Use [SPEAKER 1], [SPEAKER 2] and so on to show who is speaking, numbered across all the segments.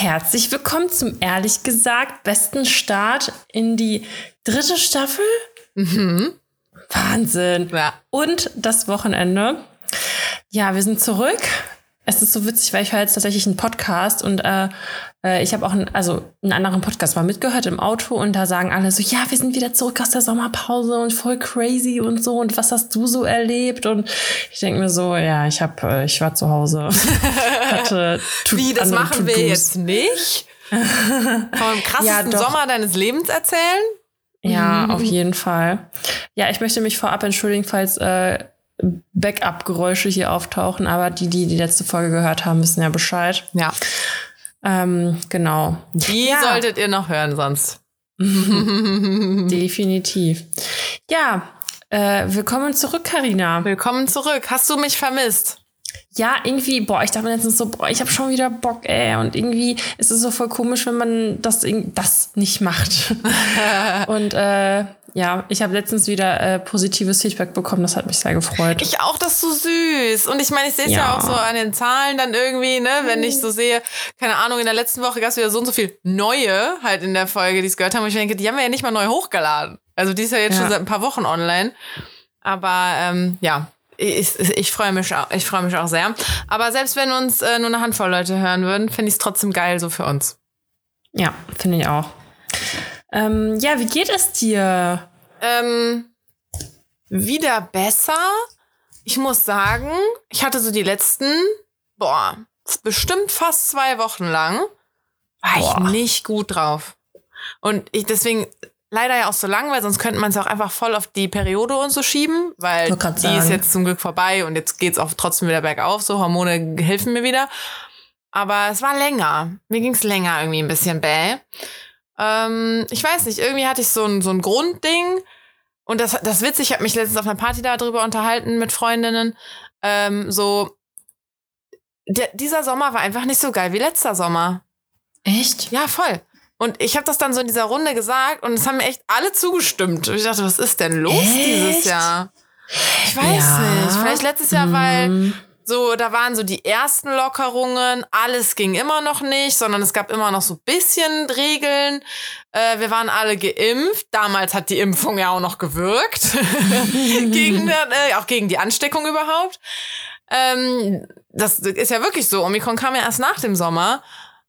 [SPEAKER 1] Herzlich willkommen zum ehrlich gesagt besten Start in die dritte Staffel. Mhm. Wahnsinn.
[SPEAKER 2] Ja.
[SPEAKER 1] Und das Wochenende. Ja, wir sind zurück. Es ist so witzig, weil ich höre jetzt tatsächlich einen Podcast und äh, äh, ich habe auch einen, also einen anderen Podcast mal mitgehört im Auto und da sagen alle so, ja, wir sind wieder zurück aus der Sommerpause und voll crazy und so und was hast du so erlebt? Und ich denke mir so, ja, ich habe, äh, ich war zu Hause.
[SPEAKER 2] Hatte Wie, das machen wir jetzt nicht? Vom krassesten ja, Sommer deines Lebens erzählen?
[SPEAKER 1] Ja, mhm. auf jeden Fall. Ja, ich möchte mich vorab entschuldigen, falls äh, Backup-Geräusche hier auftauchen, aber die, die die letzte Folge gehört haben, wissen ja Bescheid.
[SPEAKER 2] Ja.
[SPEAKER 1] Ähm, genau.
[SPEAKER 2] Die ja. solltet ihr noch hören sonst.
[SPEAKER 1] Definitiv. Ja, äh, willkommen zurück, Karina.
[SPEAKER 2] Willkommen zurück. Hast du mich vermisst?
[SPEAKER 1] Ja, irgendwie, boah, ich dachte mir letztens so, boah, ich habe schon wieder Bock, ey. Und irgendwie ist es so voll komisch, wenn man das, das nicht macht. und äh, ja, ich habe letztens wieder äh, positives Feedback bekommen, das hat mich sehr gefreut.
[SPEAKER 2] Ich auch, das ist so süß. Und ich meine, ich sehe es ja. ja. auch so an den Zahlen dann irgendwie, ne, wenn ich so sehe, keine Ahnung, in der letzten Woche gab es wieder so und so viel neue halt in der Folge, die es gehört haben. Und ich denke, die haben wir ja nicht mal neu hochgeladen. Also die ist ja jetzt ja. schon seit ein paar Wochen online. Aber ähm, ja, ich, ich freue mich, auch, ich freu mich auch sehr. Aber selbst wenn uns äh, nur eine Handvoll Leute hören würden, finde ich es trotzdem geil so für uns.
[SPEAKER 1] Ja, finde ich auch. Ähm, ja, wie geht es dir?
[SPEAKER 2] Ähm, wieder besser. Ich muss sagen, ich hatte so die letzten, boah, bestimmt fast zwei Wochen lang, war boah. ich nicht gut drauf. Und ich deswegen leider ja auch so lang, weil sonst könnte man es auch einfach voll auf die Periode und so schieben, weil die sagen. ist jetzt zum Glück vorbei und jetzt geht's auch trotzdem wieder bergauf. So Hormone helfen mir wieder. Aber es war länger. Mir ging's länger irgendwie ein bisschen bäh. Ähm, ich weiß nicht, irgendwie hatte ich so ein, so ein Grundding. Und das, das witzig, ich habe mich letztens auf einer Party darüber unterhalten mit Freundinnen. Ähm, so, der, dieser Sommer war einfach nicht so geil wie letzter Sommer.
[SPEAKER 1] Echt?
[SPEAKER 2] Ja, voll. Und ich habe das dann so in dieser Runde gesagt und es haben mir echt alle zugestimmt. Und ich dachte, was ist denn los echt? dieses Jahr? Ich weiß ja. nicht. Vielleicht letztes Jahr, weil hm. so, da waren so die ersten Lockerungen, alles ging immer noch nicht, sondern es gab immer noch so bisschen Regeln. Äh, wir waren alle geimpft. Damals hat die Impfung ja auch noch gewirkt. gegen, äh, auch gegen die Ansteckung überhaupt. Ähm, das ist ja wirklich so. Omikron kam ja erst nach dem Sommer.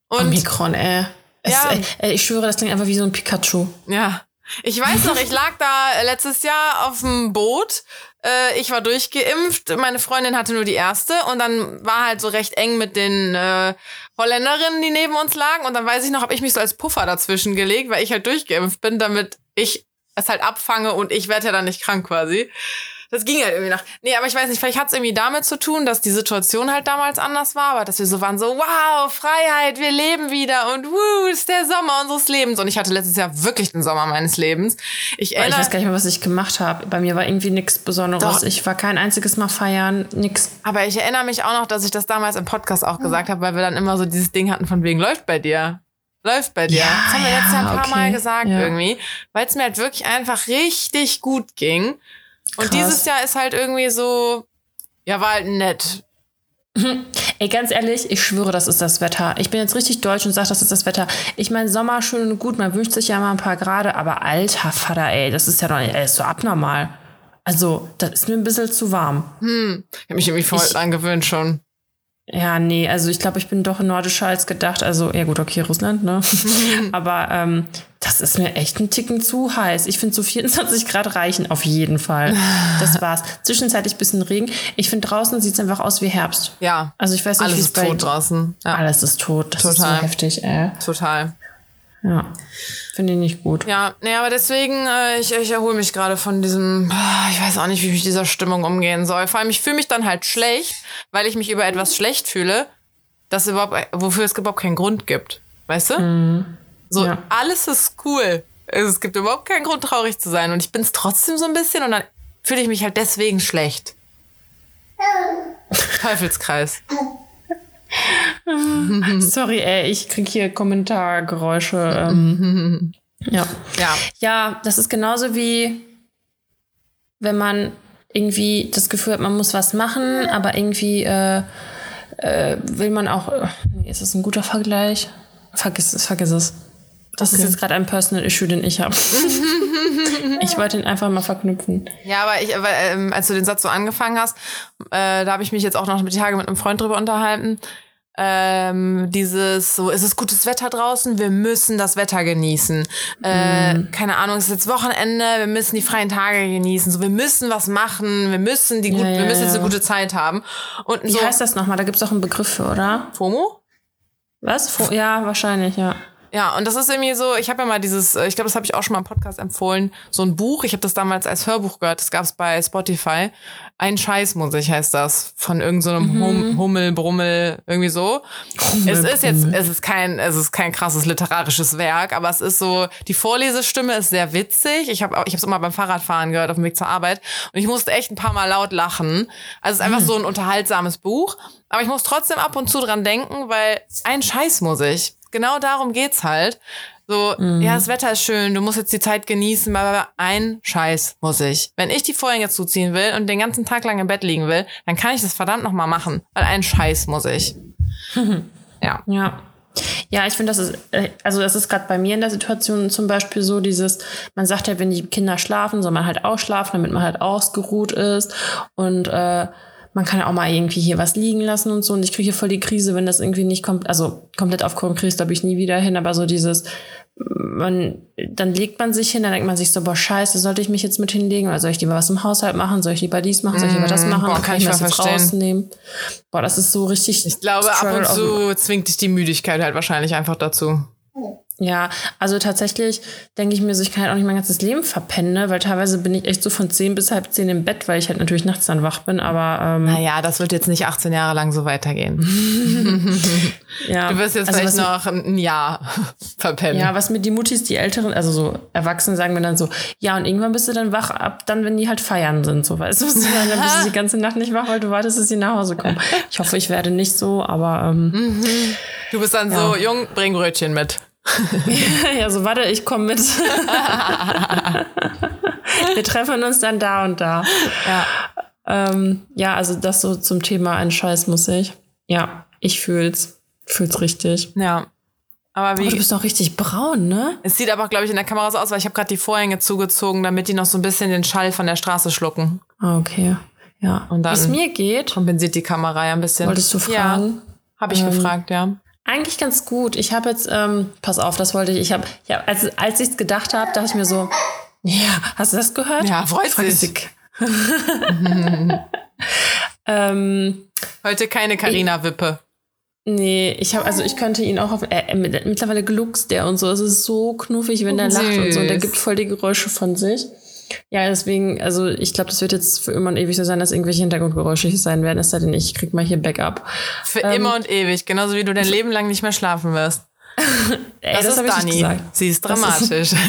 [SPEAKER 1] Und Omikron, ey. Es, ja. Äh, ich schwöre, das klingt einfach wie so ein Pikachu.
[SPEAKER 2] Ja. Ich weiß noch, ich lag da letztes Jahr auf dem Boot. Äh, ich war durchgeimpft. Meine Freundin hatte nur die erste. Und dann war halt so recht eng mit den äh, Holländerinnen, die neben uns lagen. Und dann weiß ich noch, habe ich mich so als Puffer dazwischen gelegt, weil ich halt durchgeimpft bin, damit ich es halt abfange und ich werde ja dann nicht krank quasi das ging halt irgendwie nach. Nee, aber ich weiß nicht, vielleicht hat es irgendwie damit zu tun, dass die Situation halt damals anders war, aber dass wir so waren, so, wow, Freiheit, wir leben wieder und wuh, ist der Sommer unseres Lebens. Und ich hatte letztes Jahr wirklich den Sommer meines Lebens.
[SPEAKER 1] Ich, erinnere, ich weiß gar nicht mehr, was ich gemacht habe. Bei mir war irgendwie nichts Besonderes. Doch. Ich war kein einziges Mal feiern, nix.
[SPEAKER 2] Aber ich erinnere mich auch noch, dass ich das damals im Podcast auch gesagt habe, weil wir dann immer so dieses Ding hatten von wegen läuft bei dir läuft bei dir. Ja, das haben wir jetzt ja ein paar okay. Mal gesagt ja. irgendwie, weil es mir halt wirklich einfach richtig gut ging. Und Krass. dieses Jahr ist halt irgendwie so, ja, war halt nett.
[SPEAKER 1] Ey, ganz ehrlich, ich schwöre, das ist das Wetter. Ich bin jetzt richtig deutsch und sage, das ist das Wetter. Ich meine, Sommer schön und gut, man wünscht sich ja mal ein paar Grade, aber alter Vater, ey, das ist ja doch ey, ist so abnormal. Also, das ist mir ein bisschen zu warm.
[SPEAKER 2] Hm, ich habe mich irgendwie voll ich, dran gewöhnt schon.
[SPEAKER 1] Ja, nee, also ich glaube, ich bin doch nordischer als gedacht. Also, ja gut, okay, Russland, ne? Aber ähm, das ist mir echt ein Ticken zu heiß. Ich finde so 24 Grad reichen auf jeden Fall. Das war's. Zwischenzeitlich bisschen Regen. Ich finde draußen sieht's einfach aus wie Herbst.
[SPEAKER 2] Ja.
[SPEAKER 1] Also ich weiß nicht,
[SPEAKER 2] alles ist tot draußen.
[SPEAKER 1] Ja. Alles ist tot. Das Total. ist so heftig, ey.
[SPEAKER 2] Total.
[SPEAKER 1] Ja. Finde ich nicht gut.
[SPEAKER 2] Ja, nee, aber deswegen, äh, ich, ich erhole mich gerade von diesem, ah, ich weiß auch nicht, wie ich mit dieser Stimmung umgehen soll. Vor allem, ich fühle mich dann halt schlecht, weil ich mich über etwas schlecht fühle, das überhaupt, wofür es überhaupt keinen Grund gibt. Weißt du? Mhm. So, ja. alles ist cool. Es gibt überhaupt keinen Grund, traurig zu sein. Und ich bin es trotzdem so ein bisschen und dann fühle ich mich halt deswegen schlecht. Teufelskreis.
[SPEAKER 1] Sorry, ey, ich krieg hier Kommentargeräusche. Ähm, ja.
[SPEAKER 2] ja.
[SPEAKER 1] Ja, das ist genauso wie wenn man irgendwie das Gefühl hat, man muss was machen, aber irgendwie äh, äh, will man auch. Äh, ist das ein guter Vergleich? vergiss es, vergiss es. Das okay. ist jetzt gerade ein Personal Issue, den ich habe. ich wollte ihn einfach mal verknüpfen.
[SPEAKER 2] Ja, aber ich, aber, ähm, als du den Satz so angefangen hast, äh, da habe ich mich jetzt auch noch mit Tage mit einem Freund drüber unterhalten. Ähm, dieses so, es ist gutes Wetter draußen, wir müssen das Wetter genießen. Äh, mm. Keine Ahnung, es ist jetzt Wochenende, wir müssen die freien Tage genießen. So, wir müssen was machen, wir müssen die gut, ja, ja, wir müssen jetzt eine gute Zeit haben. Und
[SPEAKER 1] Wie
[SPEAKER 2] so,
[SPEAKER 1] heißt das nochmal? Da gibt's auch einen Begriff für, oder?
[SPEAKER 2] FOMO?
[SPEAKER 1] Was? Fo ja, wahrscheinlich, ja.
[SPEAKER 2] Ja, und das ist irgendwie so, ich habe ja mal dieses, äh, ich glaube, das habe ich auch schon mal im Podcast empfohlen, so ein Buch, ich habe das damals als Hörbuch gehört, das gab es bei Spotify. Ein Scheiß muss ich heißt das, von irgendeinem so mhm. Hummel, Brummel, irgendwie so. Hummel, es ist jetzt, es ist kein, es ist kein krasses literarisches Werk, aber es ist so, die Vorlesestimme ist sehr witzig. Ich habe ich es immer beim Fahrradfahren gehört auf dem Weg zur Arbeit und ich musste echt ein paar Mal laut lachen. Also es ist einfach mhm. so ein unterhaltsames Buch, aber ich muss trotzdem ab und zu dran denken, weil ein Scheiß muss ich genau darum geht's halt. So, mhm. ja, das Wetter ist schön, du musst jetzt die Zeit genießen, aber ein Scheiß muss ich. Wenn ich die Vorhänge zuziehen will und den ganzen Tag lang im Bett liegen will, dann kann ich das verdammt nochmal machen, weil ein Scheiß muss ich.
[SPEAKER 1] ja. Ja. Ja, ich finde, das ist, äh, also das ist gerade bei mir in der Situation zum Beispiel so, dieses, man sagt ja, wenn die Kinder schlafen, soll man halt auch schlafen, damit man halt ausgeruht ist. Und äh, man kann ja auch mal irgendwie hier was liegen lassen und so. Und ich kriege voll die Krise, wenn das irgendwie nicht kommt. Also komplett kriege ich glaube ich nie wieder hin, aber so dieses, man, dann legt man sich hin, dann denkt man sich so, boah, scheiße, sollte ich mich jetzt mit hinlegen? Oder soll ich lieber was im Haushalt machen? Soll ich lieber dies machen? Soll ich lieber das mm, machen? Boah, kann, ich das jetzt rausnehmen? Boah, das ist so richtig.
[SPEAKER 2] Ich glaube, ab und zu zwingt dich die Müdigkeit halt wahrscheinlich einfach dazu.
[SPEAKER 1] Ja, also tatsächlich denke ich mir so, ich kann halt auch nicht mein ganzes Leben verpennen, ne? weil teilweise bin ich echt so von zehn bis halb zehn im Bett, weil ich halt natürlich nachts dann wach bin, aber... Ähm,
[SPEAKER 2] naja, das wird jetzt nicht 18 Jahre lang so weitergehen. ja. Du wirst jetzt also vielleicht noch ein Jahr verpennen.
[SPEAKER 1] Ja, was mir die Mutis, die Älteren, also so Erwachsene sagen mir dann so, ja, und irgendwann bist du dann wach, ab dann, wenn die halt feiern sind, so, weißt du, was dann, dann bist du die ganze Nacht nicht wach, weil du wartest, dass sie nach Hause kommen. Ich hoffe, ich werde nicht so, aber... Ähm,
[SPEAKER 2] du bist dann ja. so, Jung, bring Brötchen mit.
[SPEAKER 1] ja, so warte, ich komme mit. Wir treffen uns dann da und da. Ja. Ähm, ja, also das so zum Thema ein Scheiß muss ich. Ja, ich fühl's. Fühl's richtig.
[SPEAKER 2] Ja.
[SPEAKER 1] Aber wie? Oh, du bist noch richtig braun, ne?
[SPEAKER 2] Es sieht aber, glaube ich, in der Kamera so aus, weil ich habe gerade die Vorhänge zugezogen, damit die noch so ein bisschen den Schall von der Straße schlucken.
[SPEAKER 1] Ah, okay. Ja.
[SPEAKER 2] Und dann
[SPEAKER 1] Wie es mir geht.
[SPEAKER 2] Kompensiert die Kamera ja ein bisschen.
[SPEAKER 1] Wolltest du fragen?
[SPEAKER 2] Ja, habe ich ähm, gefragt, ja.
[SPEAKER 1] Eigentlich ganz gut. Ich habe jetzt, ähm, pass auf, das wollte ich. Ich habe, ja, als, als ich es gedacht habe, dachte ich mir so, ja, hast du das gehört?
[SPEAKER 2] Ja, freut sich.
[SPEAKER 1] ähm,
[SPEAKER 2] Heute keine Carina Wippe.
[SPEAKER 1] Nee, ich habe also ich könnte ihn auch auf äh, mittlerweile gluckst der und so. Es ist so knuffig, wenn der lacht und so. Und der gibt voll die Geräusche von sich. Ja, deswegen, also ich glaube, das wird jetzt für immer und ewig so sein, dass irgendwelche Hintergrundgeräusche hier sein werden, es sei denn, ich krieg mal hier Backup.
[SPEAKER 2] Für ähm, immer und ewig, genauso wie du dein Leben lang nicht mehr schlafen wirst.
[SPEAKER 1] Ey, das, das ist Dani.
[SPEAKER 2] Sie ist dramatisch. Ist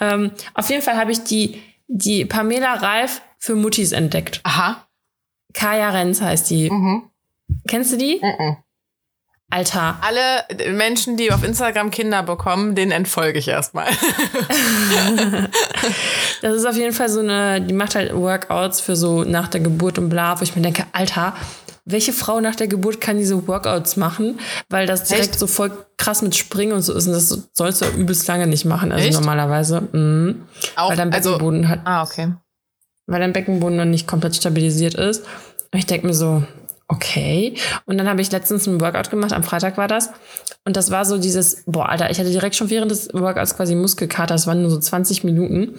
[SPEAKER 1] ähm, auf jeden Fall habe ich die, die Pamela Reif für Muttis entdeckt.
[SPEAKER 2] Aha.
[SPEAKER 1] Kaya Renz heißt die. Mhm. Kennst du die? Mhm. Alter.
[SPEAKER 2] Alle Menschen, die auf Instagram Kinder bekommen, denen entfolge ich erstmal.
[SPEAKER 1] das ist auf jeden Fall so eine, die macht halt Workouts für so nach der Geburt und bla, wo ich mir denke, Alter, welche Frau nach der Geburt kann diese Workouts machen? Weil das direkt Echt? so voll krass mit Springen und so ist. Und das sollst du übelst lange nicht machen, also Echt? normalerweise. Mhm. Auch, weil dein also Beckenboden also, hat.
[SPEAKER 2] Ah, okay.
[SPEAKER 1] Weil dein Beckenboden noch nicht komplett stabilisiert ist. Und ich denke mir so, okay. Und dann habe ich letztens ein Workout gemacht, am Freitag war das. Und das war so dieses, boah, Alter, ich hatte direkt schon während des Workouts quasi Muskelkater, das waren nur so 20 Minuten.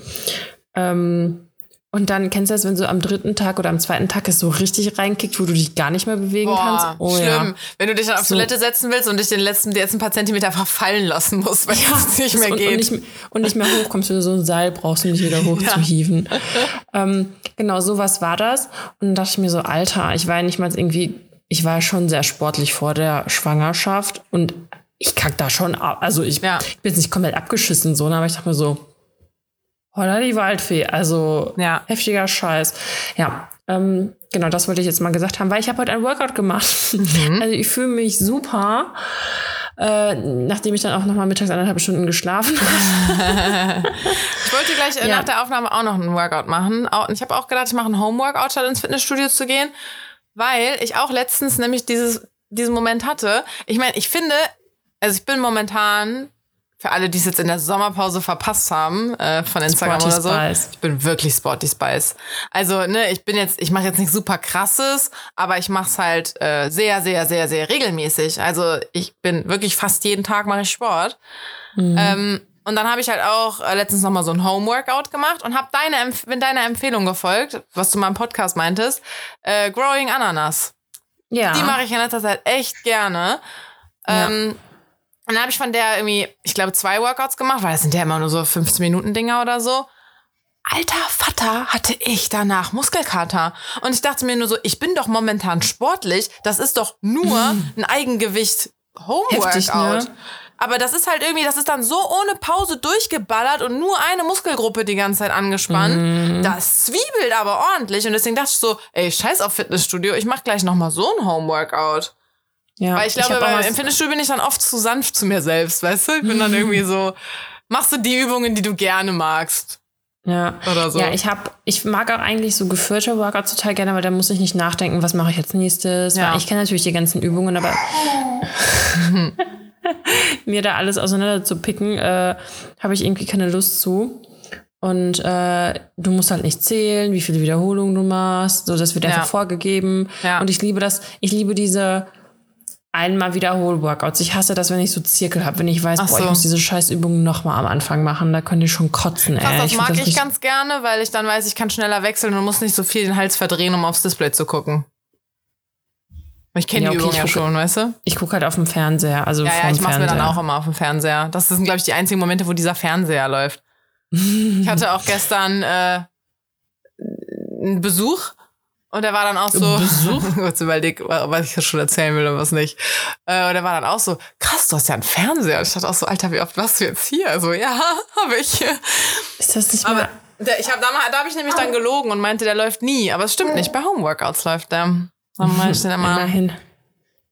[SPEAKER 1] Ähm, und dann kennst du das, wenn so am dritten Tag oder am zweiten Tag es so richtig reinkickt, wo du dich gar nicht mehr bewegen Boah, kannst.
[SPEAKER 2] Oh, schlimm. Ja. Wenn du dich dann auf so. Toilette setzen willst und dich den letzten, die letzten paar Zentimeter einfach fallen lassen musst, weil ja, es nicht mehr
[SPEAKER 1] und,
[SPEAKER 2] geht.
[SPEAKER 1] Und nicht, und nicht, mehr hochkommst, wenn du so ein Seil brauchst, um dich wieder hochzuhieven. ja. ähm, genau, sowas war das. Und dann dachte ich mir so, Alter, ich war ja nicht mal irgendwie ich war schon sehr sportlich vor der Schwangerschaft und ich kack da schon ab. Also ich, ja. ich bin jetzt nicht komplett abgeschissen, so, ne, aber ich dachte mir so, holla die Waldfee, also ja. heftiger Scheiß. Ja, ähm, genau, das wollte ich jetzt mal gesagt haben, weil ich habe heute ein Workout gemacht. Mhm. Also ich fühle mich super. Äh, nachdem ich dann auch noch mal mittags anderthalb Stunden geschlafen
[SPEAKER 2] habe. ich wollte gleich äh, ja. nach der Aufnahme auch noch einen Workout machen. Ich habe auch gedacht, ich mache einen Homeworkout, statt ins Fitnessstudio zu gehen. Weil ich auch letztens nämlich dieses diesen Moment hatte. Ich meine, ich finde, also ich bin momentan für alle, die es jetzt in der Sommerpause verpasst haben äh, von Instagram
[SPEAKER 1] Sporty
[SPEAKER 2] oder so,
[SPEAKER 1] Spice.
[SPEAKER 2] ich bin wirklich Sporty Spice. Also ne, ich bin jetzt, ich mache jetzt nicht super krasses, aber ich mache es halt äh, sehr, sehr, sehr, sehr regelmäßig. Also ich bin wirklich fast jeden Tag mache ich Sport. Ähm, und dann habe ich halt auch äh, letztens noch mal so ein Homeworkout gemacht und habe deine Empf bin deiner Empfehlung gefolgt, was du mal im Podcast meintest, äh, Growing Ananas.
[SPEAKER 1] Ja.
[SPEAKER 2] Die mache ich in letzter Zeit echt gerne. Ähm, und dann habe ich von der irgendwie, ich glaube, zwei Workouts gemacht, weil das sind ja immer nur so 15 Minuten Dinger oder so. Alter Vater, hatte ich danach Muskelkater. Und ich dachte mir nur so, ich bin doch momentan sportlich. Das ist doch nur ein Eigengewicht Homeworkout.
[SPEAKER 1] Ne?
[SPEAKER 2] Aber das ist halt irgendwie, das ist dann so ohne Pause durchgeballert und nur eine Muskelgruppe die ganze Zeit angespannt.
[SPEAKER 1] Mhm.
[SPEAKER 2] Das zwiebelt aber ordentlich. Und deswegen dachte ich so, ey, scheiß auf Fitnessstudio, ich mach gleich nochmal so ein Homeworkout.
[SPEAKER 1] Ja.
[SPEAKER 2] Weil ich glaube, weil
[SPEAKER 1] mal-
[SPEAKER 2] im Fitnessstudio bin ich dann oft zu sanft zu mir selbst, weißt du? Ich bin dann irgendwie so, machst du die Übungen, die du gerne magst.
[SPEAKER 1] Ja.
[SPEAKER 2] Oder so.
[SPEAKER 1] Ja, ich habe, ich mag auch eigentlich so geführte Workouts total gerne, weil da muss ich nicht nachdenken, was mache ich jetzt nächstes.
[SPEAKER 2] Ja.
[SPEAKER 1] Weil ich kenne natürlich die ganzen Übungen, aber mir da alles auseinander zu picken, äh, habe ich irgendwie keine Lust zu. Und äh, du musst halt nicht zählen, wie viele Wiederholungen du machst. So, das wird
[SPEAKER 2] Ja.
[SPEAKER 1] einfach vorgegeben.
[SPEAKER 2] Ja.
[SPEAKER 1] Und ich liebe das, ich liebe diese einmal Wiederhol-Workouts. Ich hasse das, wenn ich so Zirkel habe, wenn ich weiß,
[SPEAKER 2] Ach
[SPEAKER 1] boah, ich
[SPEAKER 2] so.
[SPEAKER 1] muss diese Scheißübung nochmal am Anfang machen. Da könnte ich schon kotzen,
[SPEAKER 2] Krass,
[SPEAKER 1] ey.
[SPEAKER 2] das
[SPEAKER 1] find
[SPEAKER 2] mag ich
[SPEAKER 1] richtig-
[SPEAKER 2] ganz gerne, weil ich dann weiß, ich kann schneller wechseln und muss nicht so viel den Hals verdrehen, um aufs Display zu gucken. Ich kenne
[SPEAKER 1] Ja,
[SPEAKER 2] die
[SPEAKER 1] okay,
[SPEAKER 2] Übung
[SPEAKER 1] ich
[SPEAKER 2] ja schon, weißt du?
[SPEAKER 1] Ich gucke halt auf dem Fernseher, also
[SPEAKER 2] Ja, ja, ich mache mir dann auch immer auf dem Fernseher. Das sind, glaube ich, die einzigen Momente, wo dieser Fernseher läuft. Ich hatte auch gestern äh, einen Besuch und der war dann auch so. Kurz überlegt, was ich schon erzählen will und was nicht. Äh, und der war dann auch so, krass, du hast ja einen Fernseher. Und ich dachte auch so, Alter, wie oft warst du jetzt hier? So, ja, habe ich.
[SPEAKER 1] Ist das nicht
[SPEAKER 2] Aber
[SPEAKER 1] mal...
[SPEAKER 2] der, ich hab, da, da habe ich nämlich dann gelogen und meinte, der läuft nie. Aber es stimmt nicht, bei Homeworkouts läuft der. Dann ich den immer.
[SPEAKER 1] Immerhin.